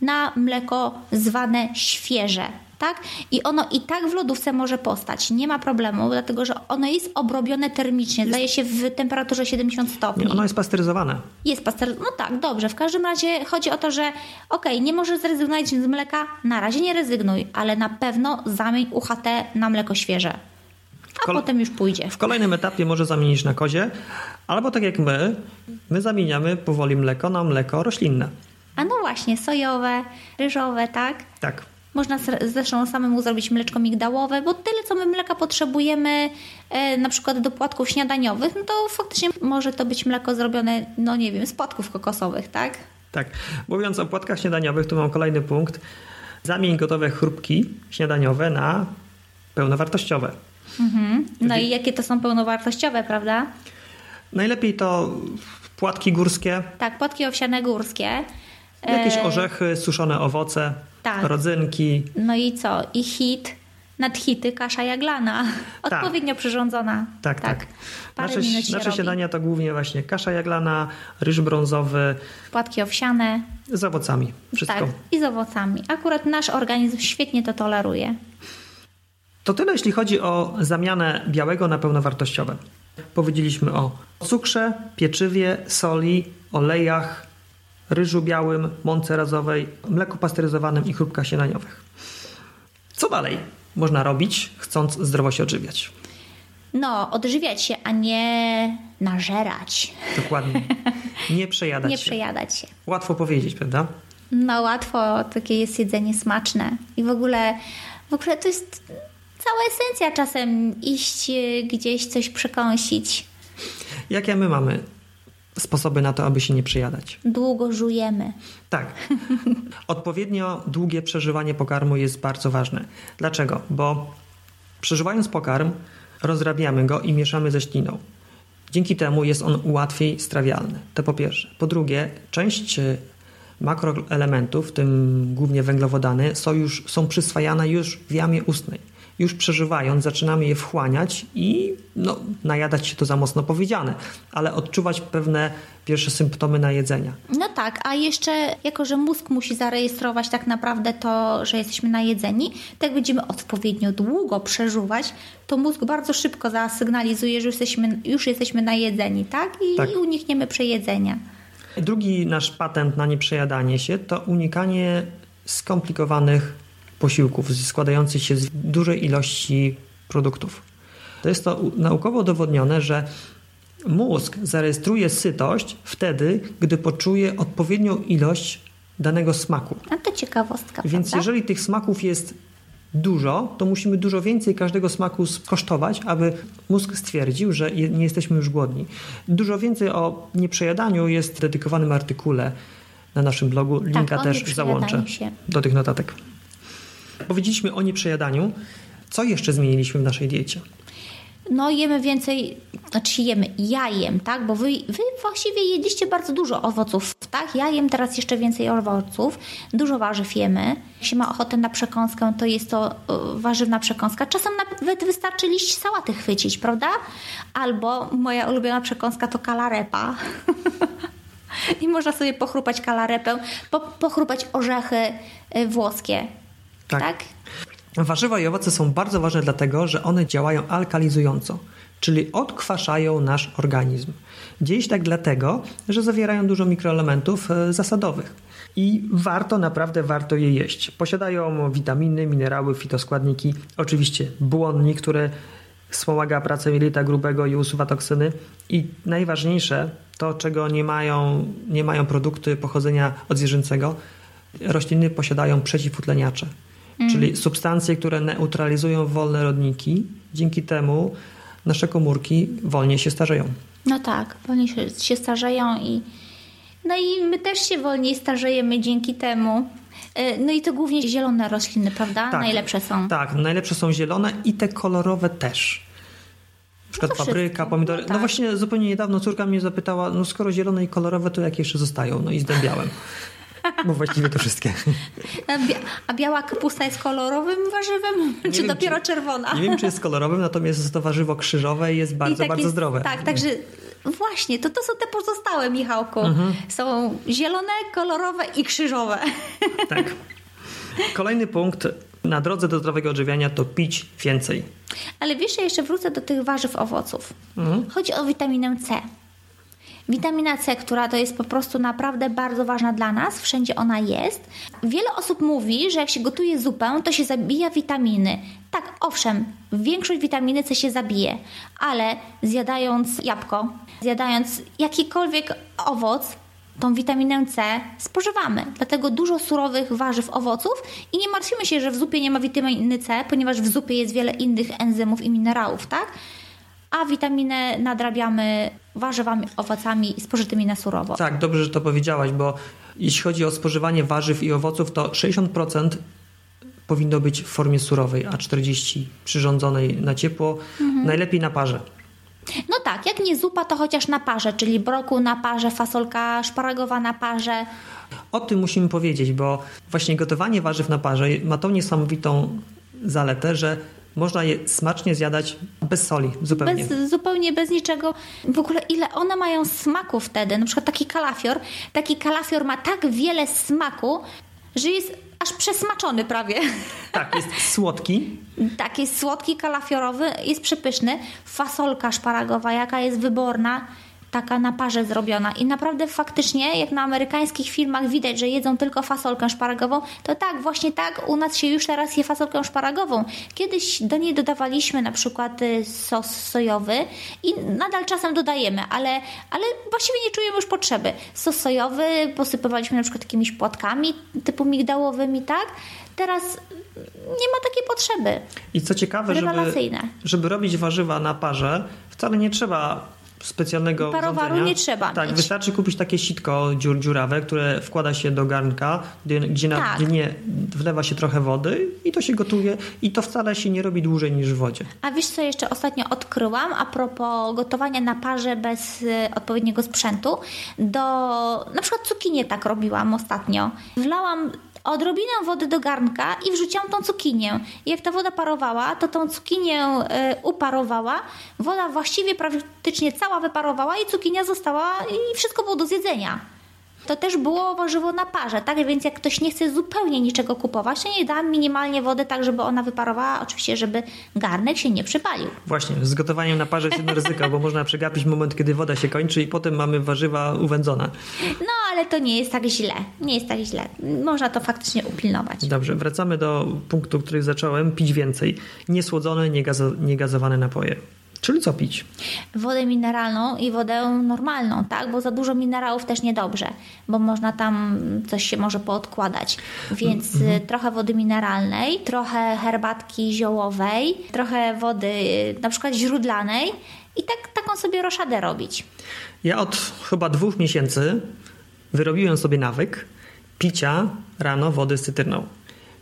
na mleko zwane świeże. Tak? I ono i tak w lodówce może postać. Nie ma problemu, dlatego że ono jest obrobione termicznie. Zdaje się w temperaturze 70 stopni. Nie, ono jest pasteryzowane. Jest pasteryzowane. No tak, dobrze. W każdym razie chodzi o to, że okej, okay, nie możesz zrezygnować z mleka. Na razie nie rezygnuj, ale na pewno zamień UHT na mleko świeże. A potem już pójdzie. W kolejnym etapie może zamienić na kozie, albo tak jak my, my zamieniamy powoli mleko na mleko roślinne. A no właśnie, sojowe, ryżowe, tak? Tak. Można zresztą samemu zrobić mleczko migdałowe, bo tyle, co my mleka potrzebujemy e, na przykład do płatków śniadaniowych, no to faktycznie może to być mleko zrobione, no nie wiem, z płatków kokosowych, tak? Tak. Mówiąc o płatkach śniadaniowych, tu mam kolejny punkt. Zamień gotowe chrupki śniadaniowe na pełnowartościowe. No i jakie to są pełnowartościowe, prawda? Najlepiej to płatki górskie, Tak, płatki owsiane górskie. jakieś E, orzechy, suszone owoce, tak. rodzynki. No i co? I hit, nadhity, kasza jaglana. Tak. Odpowiednio przyrządzona. Tak, tak. Parę Nasze, minut się nasze robi. śniadania to głównie właśnie kasza jaglana, ryż brązowy Płatki owsiane. z owocami. Wszystko. Tak, i z owocami. Akurat nasz organizm świetnie to toleruje. To tyle, jeśli chodzi o zamianę białego na pełnowartościowe. Powiedzieliśmy o cukrze, pieczywie, soli, olejach, ryżu białym, mące razowej, mleku pasteryzowanym i chrupkach śniadaniowych. Co dalej można robić, chcąc zdrowo się odżywiać? No, odżywiać się, a nie nażerać. Dokładnie. <laughs> Nie przejadać Nie się. przejadać się. Łatwo powiedzieć, prawda? No łatwo, takie jest jedzenie smaczne. I w ogóle, w ogóle to jest cała esencja czasem iść e, gdzieś coś przekąsić. Jakie my mamy sposoby na to, aby się nie przejadać? Długo żujemy. Tak. <laughs> Odpowiednio długie przeżywanie pokarmu jest bardzo ważne. Dlaczego? Bo przeżywając pokarm, rozrabiamy go i mieszamy ze śliną. Dzięki temu jest on łatwiej strawialny. To po pierwsze. Po drugie, część e, makroelementów, w tym głównie węglowodany, są już są przyswajane już w jamie ustnej. Już przeżywając, zaczynamy je wchłaniać i no, najadać się to za mocno powiedziane, ale odczuwać pewne pierwsze symptomy najedzenia. No tak, a jeszcze jako, że mózg musi zarejestrować tak naprawdę to, że jesteśmy najedzeni, to jak będziemy odpowiednio długo przeżuwać, to mózg bardzo szybko zasygnalizuje, że już jesteśmy, już jesteśmy najedzeni, tak? I, Tak. I unikniemy przejedzenia. Drugi nasz patent na nieprzejadanie się to unikanie skomplikowanych posiłków składających się z dużej ilości produktów. To jest to naukowo udowodnione, że mózg zarejestruje sytość wtedy, gdy poczuje odpowiednią ilość danego smaku. A to ciekawostka, Więc prawda? jeżeli tych smaków jest dużo, to musimy dużo więcej każdego smaku skosztować, aby mózg stwierdził, że nie jesteśmy już głodni. Dużo więcej o nieprzejadaniu jest w dedykowanym artykule na naszym blogu. Linka Tak, też załączę się. do tych notatek. Powiedzieliśmy o nieprzejadaniu. Co jeszcze zmieniliśmy w naszej diecie? No jemy więcej, znaczy jemy, ja jem, tak? Bo wy, wy właściwie jedliście bardzo dużo owoców, tak? Ja jem teraz jeszcze więcej owoców, dużo warzyw jemy. Się ma ochotę na przekąskę, to jest to y, warzywna przekąska. Czasem nawet wystarczy liść sałaty chwycić, prawda? Albo moja ulubiona przekąska to kalarepa. <laughs> I można sobie pochrupać kalarepę, po, pochrupać orzechy y, włoskie, Tak. tak? Warzywa i owoce są bardzo ważne dlatego, że one działają alkalizująco, czyli odkwaszają nasz organizm. Dzieje się tak dlatego, że zawierają dużo mikroelementów e, zasadowych. I warto, naprawdę warto je jeść. Posiadają witaminy, minerały, fitoskładniki, oczywiście błonnik, który wspomaga pracę jelita grubego i usuwa toksyny. I najważniejsze, to czego nie mają, nie mają produkty pochodzenia odzwierzęcego, rośliny posiadają przeciwutleniacze, czyli substancje, które neutralizują wolne rodniki. Dzięki temu nasze komórki wolniej się starzeją. No tak, wolniej się, starzeją i, No i my też się wolniej starzejemy dzięki temu. E, no i to głównie zielone rośliny, prawda? Tak. Najlepsze są. Tak, najlepsze są zielone i te kolorowe też. Na przykład No papryka, pomidory. No No, tak. właśnie zupełnie niedawno córka mnie zapytała, no skoro zielone i kolorowe, to jakie jeszcze zostają? No i zdębiałem. Bo właściwie to wszystkie. A, bia- a biała kapusta jest kolorowym warzywem? czy wiem, dopiero czy- czerwona? Nie wiem, czy jest kolorowym, natomiast jest to warzywo krzyżowe i jest I bardzo, tak bardzo jest- zdrowe. Tak, także właśnie, to, to są te pozostałe, Michałku. Mhm. Są zielone, kolorowe i krzyżowe. Tak. Kolejny punkt na drodze do zdrowego odżywiania to pić więcej. Ale wiesz, ja jeszcze wrócę do tych warzyw, owoców. Mhm. Chodzi o witaminę C. Witamina C, która to jest po prostu naprawdę bardzo ważna dla nas, wszędzie ona jest. Wiele osób mówi, że jak się gotuje zupę, to się zabija witaminy. Tak, owszem, większość witaminy C się zabije, ale zjadając jabłko, zjadając jakikolwiek owoc, tą witaminę C spożywamy. Dlatego dużo surowych warzyw, owoców i nie martwimy się, że w zupie nie ma witaminy C, ponieważ w zupie jest wiele innych enzymów i minerałów, tak? A witaminę nadrabiamy warzywami, owocami spożytymi na surowo. Tak, dobrze, że to powiedziałaś, bo jeśli chodzi o spożywanie warzyw i owoców, to 60% powinno być w formie surowej, a 40% przyrządzonej na ciepło, Mhm. najlepiej na parze. No tak, jak nie zupa, to chociaż na parze, czyli broku na parze, fasolka szparagowa na parze. O tym musimy powiedzieć, bo właśnie gotowanie warzyw na parze ma tą niesamowitą zaletę, że można je smacznie zjadać bez soli, zupełnie. Bez, zupełnie bez niczego. W ogóle ile one mają smaku wtedy. Na przykład taki kalafior. Taki kalafior ma tak wiele smaku, że jest aż przesmaczony prawie. <laughs> Tak, jest słodki, Tak, jest słodki, kalafiorowy, jest przepyszny. Fasolka szparagowa, jaka jest wyborna, taka na parze zrobiona. I naprawdę faktycznie, jak na amerykańskich filmach widać, że jedzą tylko fasolkę szparagową, to tak, właśnie tak, u nas się już teraz je fasolkę szparagową. Kiedyś do niej dodawaliśmy na przykład y, sos sojowy i nadal czasem dodajemy, ale, ale właściwie nie czujemy już potrzeby. Sos sojowy posypywaliśmy na przykład jakimiś płatkami typu migdałowymi, tak? Teraz nie ma takiej potrzeby. I co ciekawe, żeby, żeby robić warzywa na parze, wcale nie trzeba specjalnego Parowaru nie trzeba Tak, mieć. wystarczy kupić takie sitko dziur, dziurawe, które wkłada się do garnka, gdzie, gdzie na Tak. dnie wlewa się trochę wody i to się gotuje i to wcale się nie robi dłużej niż w wodzie. A wiesz, co jeszcze ostatnio odkryłam a propos gotowania na parze bez y, odpowiedniego sprzętu? Do na przykład cukinię tak robiłam ostatnio. Wlałam odrobinę wody do garnka i wrzuciłam tą cukinię. Jak ta woda parowała, to tą cukinię y, uparowała. Woda właściwie praktycznie cała wyparowała i cukinia została i wszystko było do zjedzenia. To też było warzywo na parze, tak? Więc jak ktoś nie chce zupełnie niczego kupować, to nie dam minimalnie wody tak, żeby ona wyparowała. Oczywiście, żeby garnek się nie przypalił. Właśnie, z gotowaniem na parze jest jedno ryzyko, bo można przegapić moment, kiedy woda się kończy i potem mamy warzywa uwędzone. No, ale to nie jest tak źle. Nie jest tak źle. Można to faktycznie upilnować. Dobrze, wracamy do punktu, który zacząłem. Pić więcej. Niesłodzone, niegazo, niegazowane napoje. Czyli co pić? Wodę mineralną i wodę normalną, tak? Bo za dużo minerałów też niedobrze, bo można tam coś się może poodkładać. Więc y, trochę wody mineralnej, trochę herbatki ziołowej, trochę wody y, na przykład źródlanej i tak, taką sobie roszadę robić. Ja od chyba dwóch miesięcy wyrobiłem sobie nawyk picia rano wody z cytryną.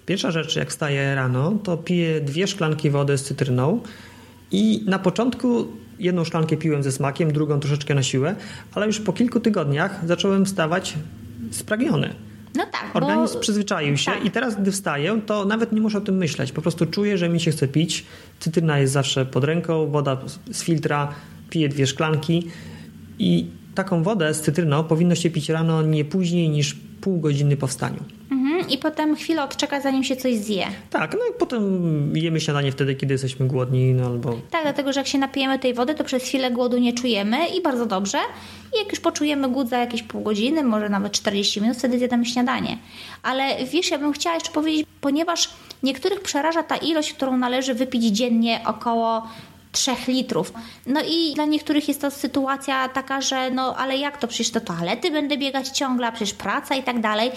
Pierwsza rzecz, jak wstaję rano, to piję dwie szklanki wody z cytryną i na początku jedną szklankę piłem ze smakiem, drugą troszeczkę na siłę, ale już po kilku tygodniach zacząłem wstawać spragniony. No tak, Organizm bo... przyzwyczaił się tak. i teraz, gdy wstaję, to nawet nie muszę o tym myśleć. Po prostu czuję, że mi się chce pić. Cytryna jest zawsze pod ręką, woda z filtra, piję dwie szklanki i taką wodę z cytryną powinno się pić rano nie później niż pół godziny po wstaniu. I potem chwilę odczeka, zanim się coś zje. Tak, no i potem jemy śniadanie wtedy, kiedy jesteśmy głodni, no albo... Tak, dlatego że jak się napijemy tej wody, to przez chwilę głodu nie czujemy i bardzo dobrze. I jak już poczujemy głód za jakieś pół godziny, może nawet 40 minut, wtedy zjadamy śniadanie. Ale wiesz, ja bym chciała jeszcze powiedzieć, ponieważ niektórych przeraża ta ilość, którą należy wypić dziennie około 3 litrów. No i dla niektórych jest to sytuacja taka, że no ale jak to przecież do toalety będę biegać ciągle, a przecież praca i tak dalej.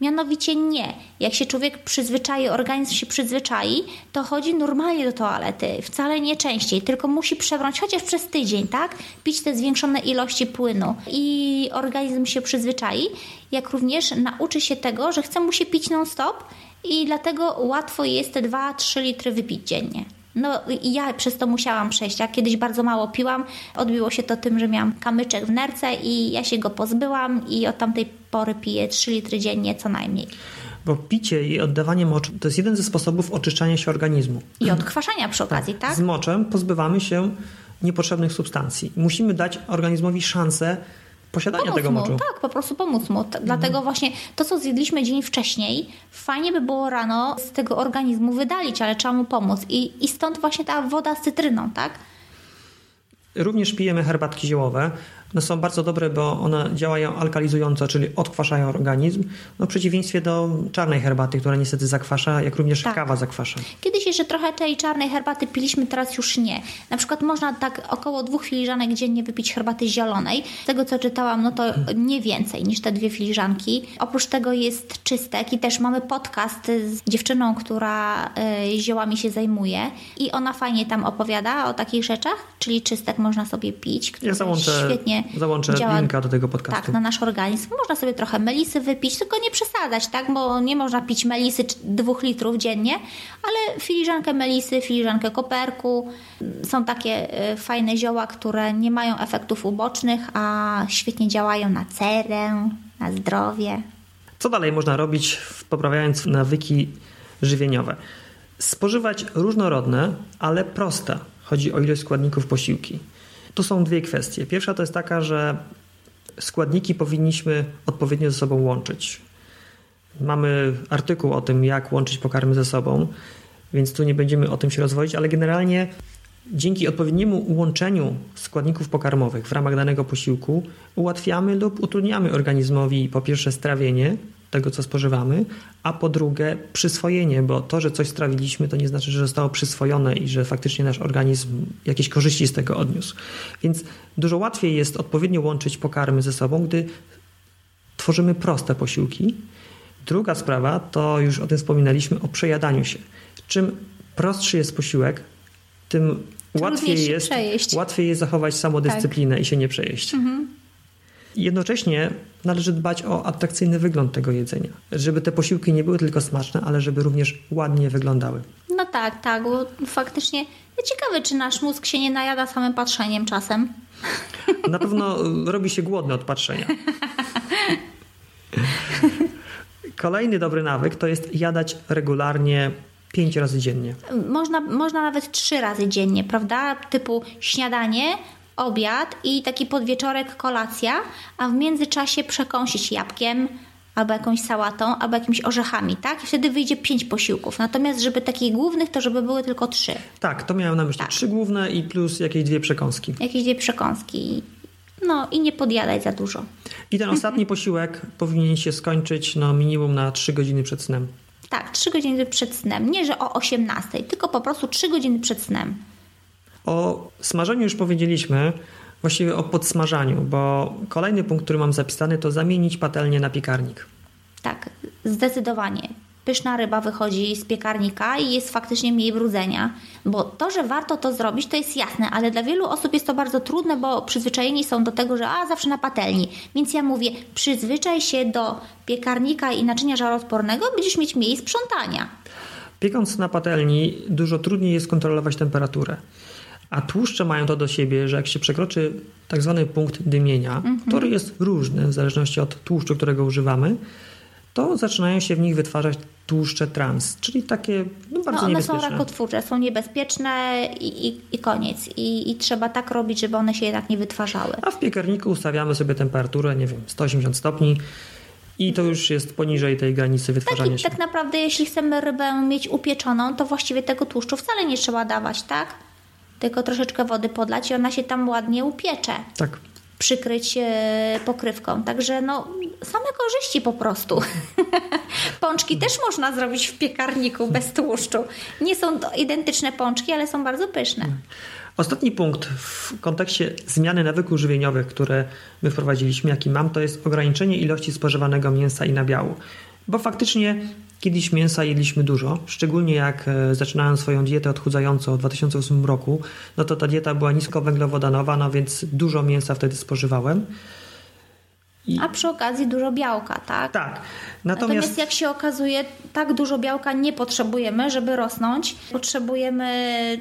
Mianowicie nie. Jak się człowiek przyzwyczai, organizm się przyzwyczai, to chodzi normalnie do toalety. Wcale nie częściej, tylko musi przebrnąć chociaż przez tydzień, tak? Pić te zwiększone ilości płynu i organizm się przyzwyczai, jak również nauczy się tego, że chce mu się pić non-stop i dlatego łatwo jest te 2-3 litry wypić dziennie. No i ja przez to musiałam przejść. Ja kiedyś bardzo mało piłam. Odbiło się to tym, że miałam kamyczek w nerce i ja się go pozbyłam i od tamtej pory piję 3 litry dziennie co najmniej. Bo picie i oddawanie moczu to jest jeden ze sposobów oczyszczania się organizmu. I odkwaszania przy okazji, tak? Z moczem pozbywamy się niepotrzebnych substancji. Musimy dać organizmowi szansę posiadania pomóc tego mu, moczu. Tak, po prostu pomóc mu. T- Dlatego właśnie to, co zjedliśmy dzień wcześniej, fajnie by było rano z tego organizmu wydalić, ale trzeba mu pomóc. I, i stąd właśnie ta woda z cytryną, tak? Również pijemy herbatki ziołowe. One są bardzo dobre, bo one działają alkalizująco, czyli odkwaszają organizm. No, w przeciwieństwie do czarnej herbaty, która niestety zakwasza, jak również Tak. kawa zakwasza. Kiedyś jeszcze trochę tej czarnej herbaty piliśmy, teraz już nie. Na przykład można tak około dwóch filiżanek dziennie wypić herbaty zielonej. Z tego co czytałam, no to nie więcej niż te dwie filiżanki. Oprócz tego jest czystek i też mamy podcast z dziewczyną, która y, ziołami się zajmuje i ona fajnie tam opowiada o takich rzeczach, czyli czystek można sobie pić, który Ja załączę, świetnie załączę działa linka do tego podcastu. tak, na nasz organizm. Można sobie trochę melisy wypić, tylko nie przesadzać, tak? Bo nie można pić melisy dwóch litrów dziennie, ale filiżankę melisy, filiżankę koperku. Są takie y, fajne zioła, które nie mają efektów ubocznych, a świetnie działają na cerę, na zdrowie. Co dalej można robić, poprawiając nawyki żywieniowe? Spożywać różnorodne, ale proste. Chodzi o ilość składników posiłki. Tu są dwie kwestie. Pierwsza to jest taka, że składniki powinniśmy odpowiednio ze sobą łączyć. Mamy artykuł o tym, jak łączyć pokarmy ze sobą, więc tu nie będziemy o tym się rozwodzić, ale generalnie dzięki odpowiedniemu łączeniu składników pokarmowych w ramach danego posiłku ułatwiamy lub utrudniamy organizmowi po pierwsze strawienie tego, co spożywamy, a po drugie przyswojenie, bo to, że coś strawiliśmy, to nie znaczy, że zostało przyswojone i że faktycznie nasz organizm jakieś korzyści z tego odniósł. Więc dużo łatwiej jest odpowiednio łączyć pokarmy ze sobą, gdy tworzymy proste posiłki. Druga sprawa to już o tym wspominaliśmy, o przejadaniu się. Czym prostszy jest posiłek, tym łatwiej jest, przejeść. Tak. łatwiej jest zachować samodyscyplinę i się nie przejeść. Mhm. Jednocześnie należy dbać o atrakcyjny wygląd tego jedzenia, żeby te posiłki nie były tylko smaczne, ale żeby również ładnie wyglądały. No tak, tak, bo faktycznie ciekawe, czy nasz mózg się nie najada samym patrzeniem czasem. <laughs> Na pewno y, robi się głodny od patrzenia. <laughs> Kolejny dobry nawyk to jest jadać regularnie pięć razy dziennie. Można, można nawet trzy razy dziennie, prawda? Typu śniadanie, obiad i taki podwieczorek kolacja, a w międzyczasie przekąsić jabłkiem, albo jakąś sałatą, albo jakimiś orzechami, tak? I wtedy wyjdzie pięć posiłków. Natomiast, żeby takich głównych, to żeby były tylko trzy. Tak, to miałem na myśli. Tak. Trzy główne i plus jakieś dwie przekąski. Jakieś dwie przekąski. No i nie podjadać za dużo. I ten ostatni posiłek <laughs> powinien się skończyć no, minimum na trzy godziny przed snem. Tak, trzy godziny przed snem. Nie, że o 18, tylko po prostu trzy godziny przed snem. O smażeniu już powiedzieliśmy, właściwie o podsmażaniu, bo kolejny punkt, który mam zapisany, to zamienić patelnię na piekarnik. Tak, zdecydowanie. Pyszna ryba wychodzi z piekarnika i jest faktycznie mniej brudzenia. Bo to, że warto to zrobić, to jest jasne, ale dla wielu osób jest to bardzo trudne, bo przyzwyczajeni są do tego, że a zawsze na patelni. Więc ja mówię, przyzwyczaj się do piekarnika i naczynia żaroodpornego, będziesz mieć mniej sprzątania. Piekąc na patelni, dużo trudniej jest kontrolować temperaturę. A tłuszcze mają to do siebie, że jak się przekroczy tak zwany punkt dymienia, który jest różny w zależności od tłuszczu, którego używamy, to zaczynają się w nich wytwarzać tłuszcze trans, czyli takie no, bardzo No one są niebezpieczne. rakotwórcze, są niebezpieczne i, i, i koniec. I, I trzeba tak robić, żeby one się jednak nie wytwarzały. A w piekarniku ustawiamy sobie temperaturę, nie wiem, 180 stopni i to już jest poniżej tej granicy Tak, wytwarzania i się. tak naprawdę, jeśli chcemy rybę mieć upieczoną, to właściwie tego tłuszczu wcale nie trzeba dawać, tak? Tylko troszeczkę wody podlać i ona się tam ładnie upiecze. Tak. Przykryć e, pokrywką. Także no, same korzyści po prostu. <laughs> Pączki też można zrobić w piekarniku bez tłuszczu. Nie są to identyczne pączki, ale są bardzo pyszne. Ostatni punkt w kontekście zmiany nawyków żywieniowych, które my wprowadziliśmy, jaki mam, to jest ograniczenie ilości spożywanego mięsa i nabiału. Bo faktycznie kiedyś mięsa jedliśmy dużo, szczególnie jak e, zaczynałem swoją dietę odchudzającą w 2008 roku, no to ta dieta była niskowęglowodanowa, no więc dużo mięsa wtedy spożywałem. I... A przy okazji dużo białka, tak? Tak. Natomiast... Natomiast jak się okazuje, tak dużo białka nie potrzebujemy, żeby rosnąć. Potrzebujemy,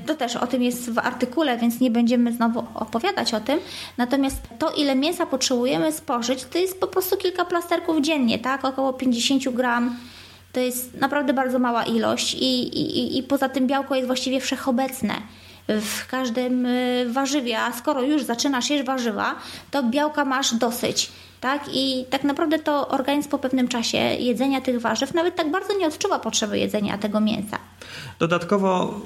to też o tym jest w artykule, więc nie będziemy znowu opowiadać o tym. Natomiast to, ile mięsa potrzebujemy spożyć, to jest po prostu kilka plasterków dziennie, tak? Około 50 gram. To jest naprawdę bardzo mała ilość i, i, i poza tym białko jest właściwie wszechobecne w każdym y, warzywie, a skoro już zaczynasz jeść warzywa, to białka masz dosyć tak? I tak naprawdę to organizm po pewnym czasie jedzenia tych warzyw nawet tak bardzo nie odczuwa potrzeby jedzenia tego mięsa. Dodatkowo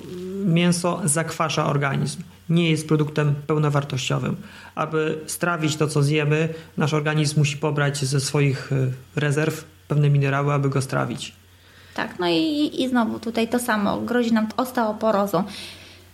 mięso zakwasza organizm. Nie jest produktem pełnowartościowym. Aby strawić to, co zjemy, nasz organizm musi pobrać ze swoich y, rezerw pewne minerały, aby go strawić. Tak, no i, i znowu tutaj to samo, grozi nam osteoporozą.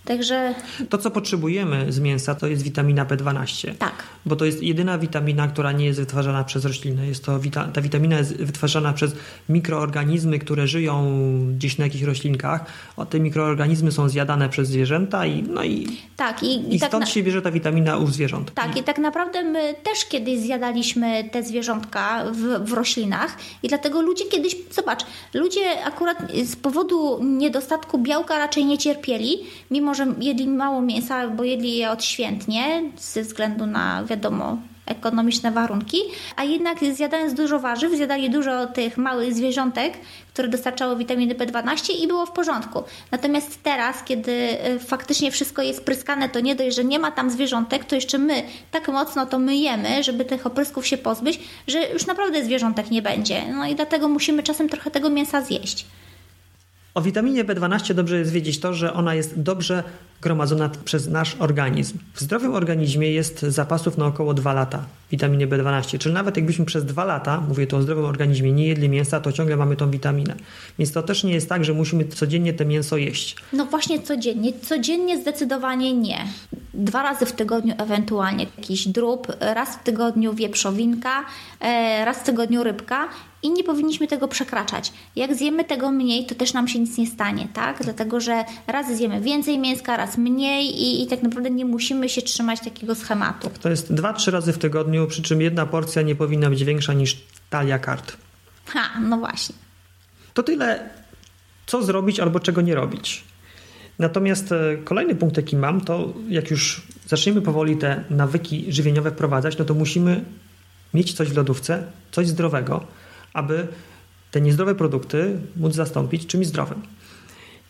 Także... To, co potrzebujemy z mięsa, to jest witamina B12. Tak. Bo to jest jedyna witamina, która nie jest wytwarzana przez rośliny. Jest to wita ta witamina jest wytwarzana przez mikroorganizmy, które żyją gdzieś na jakichś roślinkach. O, te mikroorganizmy są zjadane przez zwierzęta i, no i, tak, i, i, tak stąd na... się bierze ta witamina u zwierząt. Tak, i tak naprawdę my też kiedyś zjadaliśmy te zwierzątka w, w roślinach i dlatego ludzie kiedyś, zobacz, ludzie akurat z powodu niedostatku białka raczej nie cierpieli, mimo że jedli mało mięsa, bo jedli je odświętnie ze względu na, wiadomo, ekonomiczne warunki, a jednak zjadając dużo warzyw, zjadali dużo tych małych zwierzątek, które dostarczały witaminy B12 i było w porządku. Natomiast teraz, kiedy y, faktycznie wszystko jest pryskane, to nie dość, że nie ma tam zwierzątek, to jeszcze my tak mocno to myjemy, żeby tych oprysków się pozbyć, że już naprawdę zwierzątek nie będzie. No i dlatego musimy czasem trochę tego mięsa zjeść. O witaminie B12 dobrze jest wiedzieć to, że ona jest dobrze gromadzona przez nasz organizm. W zdrowym organizmie jest zapasów na około 2 lata witaminy B12, czyli nawet jakbyśmy przez 2 lata, mówię tu o zdrowym organizmie, nie jedli mięsa, to ciągle mamy tą witaminę. Więc to też nie jest tak, że musimy codziennie te mięso jeść. No właśnie codziennie. Codziennie zdecydowanie nie. Dwa razy w tygodniu ewentualnie jakiś drób, raz w tygodniu wieprzowinka, e, raz w tygodniu rybka i nie powinniśmy tego przekraczać. Jak zjemy tego mniej, to też nam się nic nie stanie, tak? Dlatego, że raz zjemy więcej mięska, raz mniej i, i tak naprawdę nie musimy się trzymać takiego schematu. To jest dwa, trzy razy w tygodniu, przy czym jedna porcja nie powinna być większa niż talia kart. Ha, no właśnie. To tyle, co zrobić albo czego nie robić. Natomiast e, kolejny punkt, jaki mam, to jak już zaczniemy powoli te nawyki żywieniowe wprowadzać, no to musimy mieć coś w lodówce, coś zdrowego, aby te niezdrowe produkty móc zastąpić czymś zdrowym.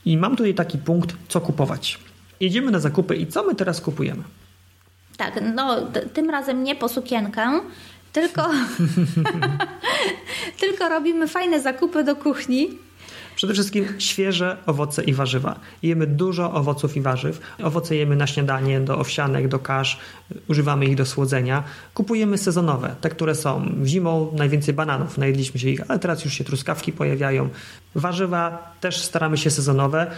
I mam tutaj taki punkt, co kupować. Jedziemy na zakupy i co my teraz kupujemy? Tak, no tym razem nie po sukienkę, tylko, <laughs> <laughs> tylko robimy fajne zakupy do kuchni Przede wszystkim świeże owoce i warzywa. Jemy dużo owoców i warzyw. Owoce jemy na śniadanie, do owsianek, do kasz. Używamy ich do słodzenia. Kupujemy sezonowe, te, które są. Zimą najwięcej bananów, najedliśmy się ich, ale teraz już się truskawki pojawiają. Warzywa też staramy się sezonowe.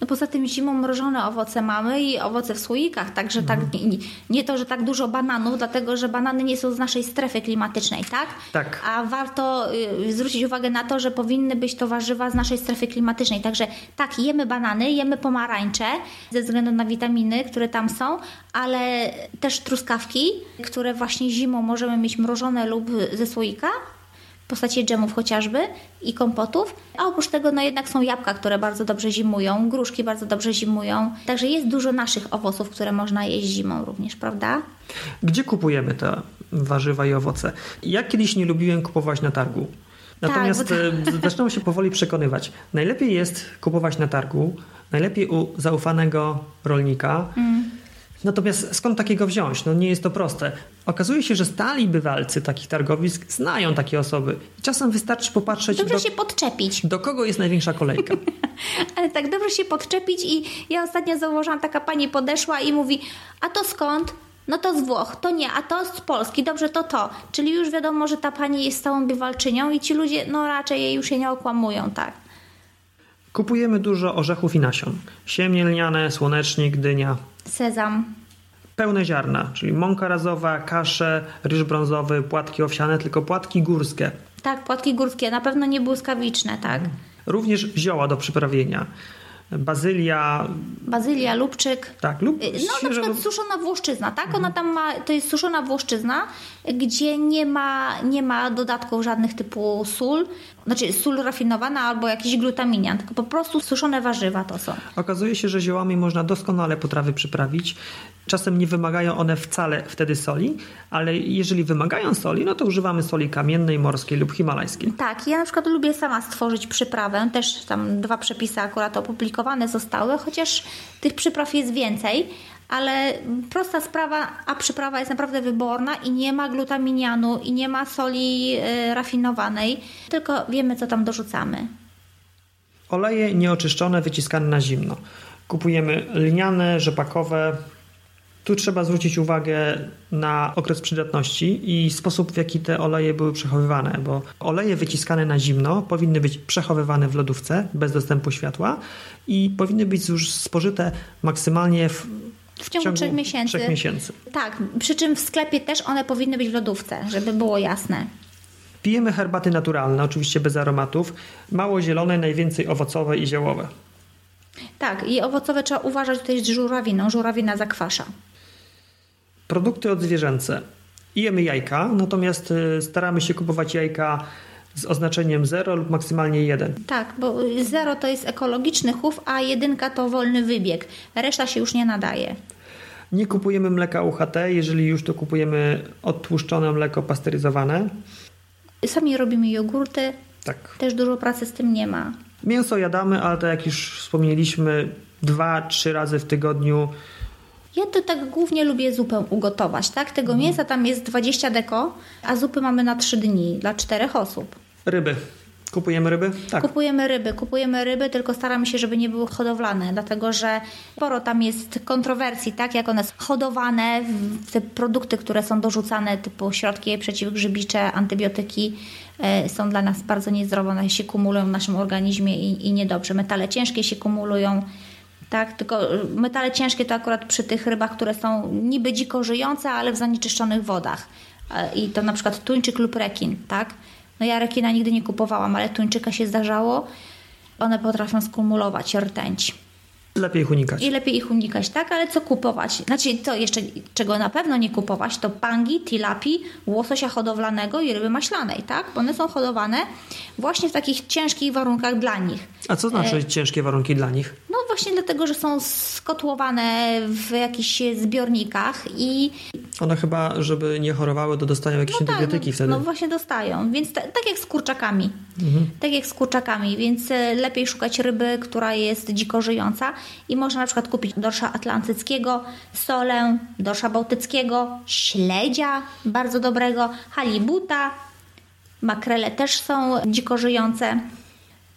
No poza tym zimą mrożone owoce mamy i owoce w słoikach, także tak, mhm. nie, nie, to, że tak dużo bananów, dlatego że banany nie są z naszej strefy klimatycznej, tak? Tak. A warto y, zwrócić uwagę na to, że powinny być to warzywa z naszej strefy klimatycznej. Także tak, jemy banany, jemy pomarańcze ze względu na witaminy, które tam są, ale też truskawki, które właśnie zimą możemy mieć mrożone lub ze słoika, w postaci dżemów chociażby i kompotów, a oprócz tego no jednak są jabłka, które bardzo dobrze zimują, gruszki bardzo dobrze zimują, także jest dużo naszych owoców, które można jeść zimą również, prawda? Gdzie kupujemy te warzywa i owoce? Ja kiedyś nie lubiłem kupować na targu. Natomiast tak, bo... E, zaczynam się powoli przekonywać. Najlepiej jest kupować na targu, najlepiej u zaufanego rolnika. Mm Natomiast skąd takiego wziąć? No nie jest to proste. Okazuje się, że stali bywalcy takich targowisk znają takie osoby. I czasem wystarczy popatrzeć. Dobrze do, się podczepić. Do kogo jest największa kolejka? <laughs> Ale tak dobrze się podczepić i ja ostatnio zauważyłam, taka pani podeszła i mówi, a to skąd? no to z Włoch, to nie, a to z Polski, dobrze, to to. Czyli już wiadomo, że ta pani jest stałą bywalczynią i ci ludzie, no raczej jej już się nie okłamują, tak. Kupujemy dużo orzechów i nasion. Siemię lniane, słonecznik, dynia. Sezam. Pełne ziarna, czyli mąka razowa, kasze, ryż brązowy, płatki owsiane, tylko płatki górskie. Tak, płatki górskie, na pewno nie błyskawiczne, tak. Również zioła do przyprawienia. Bazylia, Bazylia, lubczyk. tak, lub No na przykład suszona włoszczyzna, tak? Ona tam ma, to jest suszona włoszczyzna, gdzie nie ma, nie ma dodatków żadnych typu sól, znaczy sól rafinowana albo jakiś glutaminian, tylko po prostu suszone warzywa to są. Okazuje się, że ziołami można doskonale potrawy przyprawić. Czasem nie wymagają one wcale wtedy soli, ale jeżeli wymagają soli, no to używamy soli kamiennej, morskiej lub himalajskiej. Tak, ja na przykład lubię sama stworzyć przyprawę, też tam dwa przepisy akurat opublikowane zostały, chociaż tych przypraw jest więcej, ale prosta sprawa, a przyprawa jest naprawdę wyborna i nie ma glutaminianu i nie ma soli y, rafinowanej, tylko wiemy co tam dorzucamy. Oleje nieoczyszczone, wyciskane na zimno. Kupujemy lniane, rzepakowe. Tu trzeba zwrócić uwagę na okres przydatności i sposób, w jaki te oleje były przechowywane, bo oleje wyciskane na zimno powinny być przechowywane w lodówce bez dostępu światła i powinny być już spożyte maksymalnie w, W ciągu trzech miesięcy. trzech miesięcy. Tak, przy czym w sklepie też one powinny być w lodówce, żeby było jasne. Pijemy herbaty naturalne, oczywiście bez aromatów, mało zielone, najwięcej owocowe i ziołowe. Tak, i owocowe trzeba uważać tutaj z żurawiną, żurawina zakwasza. Produkty odzwierzęce. Jemy jajka, natomiast y, staramy się kupować jajka z oznaczeniem 0 lub maksymalnie 1. Tak, bo zero to jest ekologiczny chów, a jedynka to wolny wybieg. Reszta się już nie nadaje. Nie kupujemy mleka UHT, jeżeli już to kupujemy odtłuszczone mleko pasteryzowane. Sami robimy jogurty, Tak. też dużo pracy z tym nie ma. Mięso jadamy, ale tak jak już wspomnieliśmy, dwa, trzy razy w tygodniu. Ja to tak głównie lubię zupę ugotować, tak? Tego mięsa tam jest 20 deko, a zupy mamy na 3 dni dla czterech osób. Ryby. Kupujemy ryby? Tak. Kupujemy ryby, kupujemy ryby, tylko staramy się, żeby nie były hodowlane, dlatego że sporo tam jest kontrowersji, tak? Jak one są hodowane, te produkty, które są dorzucane, typu środki przeciwgrzybicze, antybiotyki, e, są dla nas bardzo niezdrowe, one się kumulują w naszym organizmie i, i niedobrze. Metale ciężkie się kumulują. Tak, tylko y, metale ciężkie to akurat przy tych rybach, które są niby dziko żyjące, ale w zanieczyszczonych wodach. E, I to na przykład tuńczyk lub rekin, tak? No ja rekina nigdy nie kupowałam, ale tuńczyka się zdarzało. One potrafią skumulować rtęć. Lepiej ich unikać. I lepiej ich unikać, tak? Ale co kupować? Znaczy, to jeszcze, czego na pewno nie kupować, to pangi, tilapi, łososia hodowlanego i ryby maślanej, tak? Bo one są hodowane właśnie w takich ciężkich warunkach dla nich. A co znaczy ciężkie warunki dla nich? No właśnie dlatego, że są skotłowane w jakichś zbiornikach i One chyba, żeby nie chorowały, to dostają jakieś no tak, antybiotyki no, wtedy. no właśnie dostają, więc ta, tak jak z kurczakami. Tak jak z kurczakami, więc e, lepiej szukać ryby, która jest dziko żyjąca i można na przykład kupić dorsza atlantyckiego, solę, dorsza bałtyckiego, śledzia bardzo dobrego, halibuta, makrele też są dziko żyjące.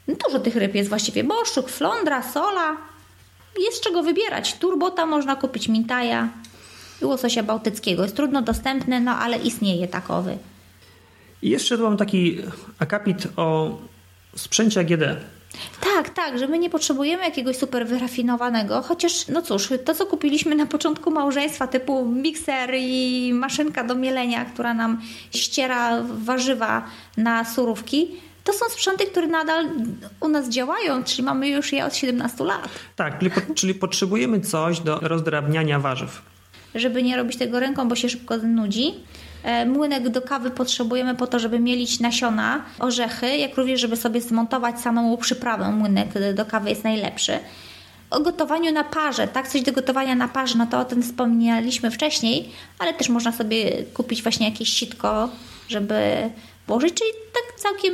No Dużo tych ryb jest właściwie, boszczuk, flądra, sola. Jest czego wybierać. Turbota można kupić, mintaja i łososia bałtyckiego. Jest trudno dostępny, no ale istnieje takowy. I jeszcze mam taki akapit o sprzęcie AGD. Tak, tak, że my nie potrzebujemy jakiegoś super wyrafinowanego, chociaż no cóż, to co kupiliśmy na początku małżeństwa, typu mikser i maszynka do mielenia, która nam ściera warzywa na surówki, to są sprzęty, które nadal u nas działają, czyli mamy już je od 17 lat. Tak, czyli, po, czyli potrzebujemy coś do rozdrabniania warzyw. żeby nie robić tego ręką, bo się szybko nudzi. E, Młynek do kawy potrzebujemy po to, żeby mielić nasiona, orzechy, jak również, żeby sobie zmontować samą przyprawę. Młynek do kawy jest najlepszy. O gotowaniu na parze, tak? Coś do gotowania na parze, no to o tym wspomnieliśmy wcześniej, ale też można sobie kupić właśnie jakieś sitko, żeby włożyć, czyli tak całkiem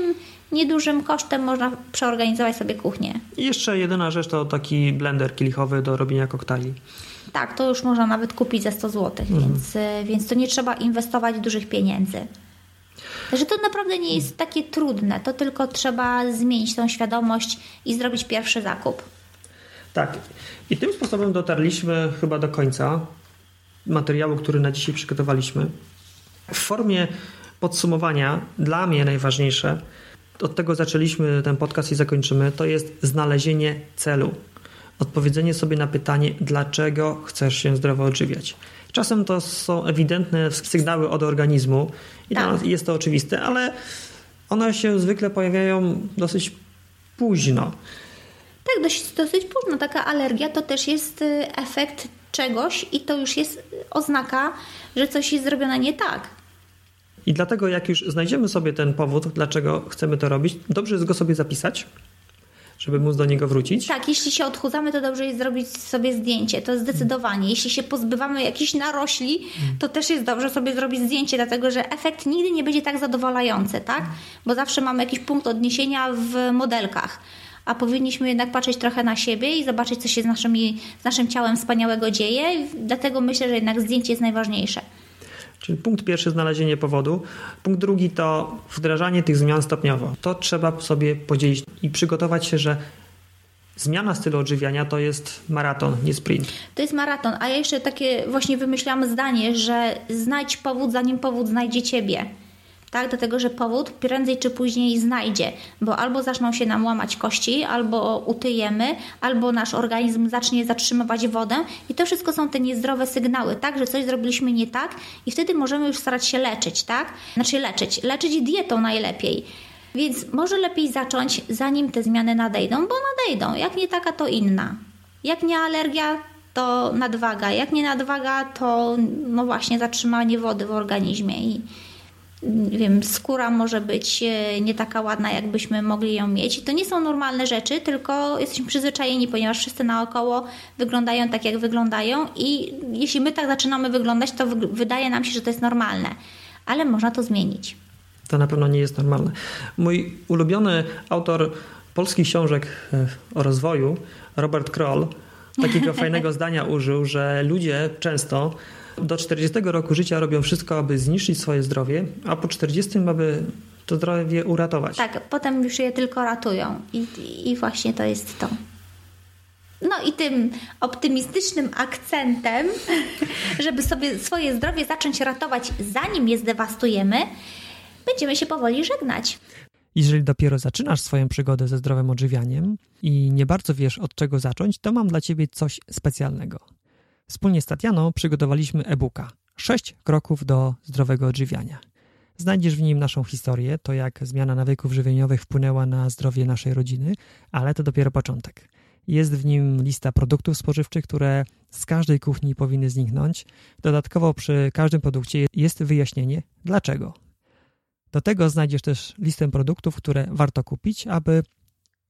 niedużym kosztem można przeorganizować sobie kuchnię. I jeszcze jedyna rzecz to taki blender kielichowy do robienia koktajli. Tak, to już można nawet kupić za 100 zł, więc, y, więc to nie trzeba inwestować dużych pieniędzy. Także to naprawdę nie jest takie trudne, to tylko trzeba zmienić tą świadomość i zrobić pierwszy zakup. Tak. I tym sposobem dotarliśmy chyba do końca. materiału, który na dzisiaj przygotowaliśmy. W formie podsumowania, dla mnie najważniejsze, od tego zaczęliśmy ten podcast i zakończymy, to jest znalezienie celu. Odpowiedzenie sobie na pytanie, dlaczego chcesz się zdrowo odżywiać. Czasem to są ewidentne sygnały od organizmu i tak. jest to oczywiste, ale one się zwykle pojawiają dosyć późno. Tak, dosyć, dosyć późno. Taka alergia to też jest y, efekt czegoś i to już jest oznaka, że coś jest zrobione nie tak. I dlatego, jak już znajdziemy sobie ten powód, dlaczego chcemy to robić, dobrze jest go sobie zapisać, żeby móc do niego wrócić. Tak, jeśli się odchudzamy, to dobrze jest zrobić sobie zdjęcie, to zdecydowanie. Jeśli się pozbywamy jakichś narośli, to też jest dobrze sobie zrobić zdjęcie, dlatego że efekt nigdy nie będzie tak zadowalający, tak? Bo zawsze mamy jakiś punkt odniesienia w modelkach a powinniśmy jednak patrzeć trochę na siebie i zobaczyć, co się z, naszymi, z naszym ciałem wspaniałego dzieje. Dlatego myślę, że jednak zdjęcie jest najważniejsze. Czyli punkt pierwszy znalezienie powodu. Punkt drugi to wdrażanie tych zmian stopniowo. To trzeba sobie podzielić i przygotować się, że zmiana stylu odżywiania to jest maraton, nie sprint. To jest maraton, a ja jeszcze takie właśnie wymyślałam zdanie, że znajdź powód, zanim powód znajdzie ciebie tak? Dlatego, że powód prędzej czy później znajdzie, bo albo zaczną się nam łamać kości, albo utyjemy, albo nasz organizm zacznie zatrzymywać wodę i to wszystko są te niezdrowe sygnały, tak? Że coś zrobiliśmy nie tak i wtedy możemy już starać się leczyć, tak? Znaczy leczyć, leczyć dietą najlepiej. Więc może lepiej zacząć, zanim te zmiany nadejdą, bo nadejdą. Jak nie taka, to inna. Jak nie alergia, to nadwaga. Jak nie nadwaga, to no właśnie zatrzymanie wody w organizmie. I, wiem, skóra może być e, nie taka ładna, jakbyśmy mogli ją mieć. I to nie są normalne rzeczy, tylko jesteśmy przyzwyczajeni, ponieważ wszyscy naokoło wyglądają tak, jak wyglądają i jeśli my tak zaczynamy wyglądać, to wydaje nam się, że to jest normalne. Ale można to zmienić. To na pewno nie jest normalne. Mój ulubiony autor polskich książek e, o rozwoju, Robert Kroll, takiego <laughs> fajnego zdania użył, że ludzie często do 40 roku życia robią wszystko, aby zniszczyć swoje zdrowie, a po 40 aby to zdrowie uratować. Tak, potem już je tylko ratują. I, i właśnie to jest to. No i tym optymistycznym akcentem, <laughs> żeby sobie swoje zdrowie zacząć ratować, zanim je zdewastujemy, będziemy się powoli żegnać. Jeżeli dopiero zaczynasz swoją przygodę ze zdrowym odżywianiem i nie bardzo wiesz od czego zacząć, to mam dla Ciebie coś specjalnego. Wspólnie z Tatianą przygotowaliśmy e-booka 6 kroków do zdrowego odżywiania. Znajdziesz w nim naszą historię, to jak zmiana nawyków żywieniowych wpłynęła na zdrowie naszej rodziny, ale to dopiero początek. Jest w nim lista produktów spożywczych, które z każdej kuchni powinny zniknąć. Dodatkowo przy każdym produkcie jest wyjaśnienie dlaczego. Do tego znajdziesz też listę produktów, które warto kupić, aby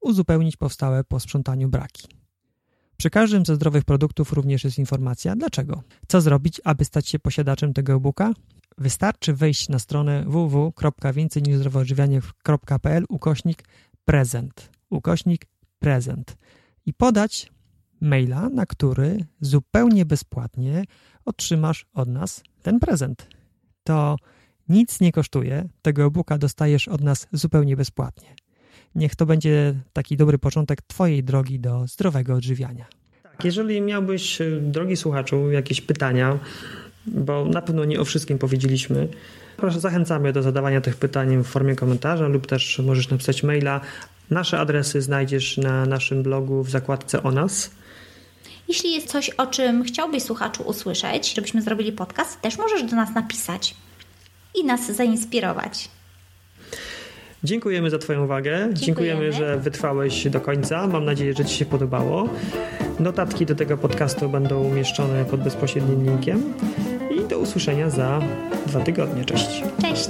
uzupełnić powstałe po sprzątaniu braki. Przy każdym ze zdrowych produktów również jest informacja dlaczego. Co zrobić, aby stać się posiadaczem tego e-booka? Wystarczy wejść na stronę www.więcejniżzdrowoodżywianie.pl ukośnik prezent, ukośnik prezent i podać maila, na który zupełnie bezpłatnie otrzymasz od nas ten prezent. To nic nie kosztuje, tego e-booka dostajesz od nas zupełnie bezpłatnie. Niech to będzie taki dobry początek Twojej drogi do zdrowego odżywiania. Tak, jeżeli miałbyś, e, drogi słuchaczu, jakieś pytania, bo na pewno nie o wszystkim powiedzieliśmy, proszę zachęcamy do zadawania tych pytań w formie komentarza lub też możesz napisać maila. Nasze adresy znajdziesz na naszym blogu w zakładce o nas. Jeśli jest coś, o czym chciałbyś słuchaczu usłyszeć, żebyśmy zrobili podcast, też możesz do nas napisać i nas zainspirować. Dziękujemy za Twoją uwagę. Dziękujemy. Dziękujemy, że wytrwałeś do końca. Mam nadzieję, że Ci się podobało. Notatki do tego podcastu będą umieszczone pod bezpośrednim linkiem. I do usłyszenia za dwa tygodnie. Cześć. Cześć.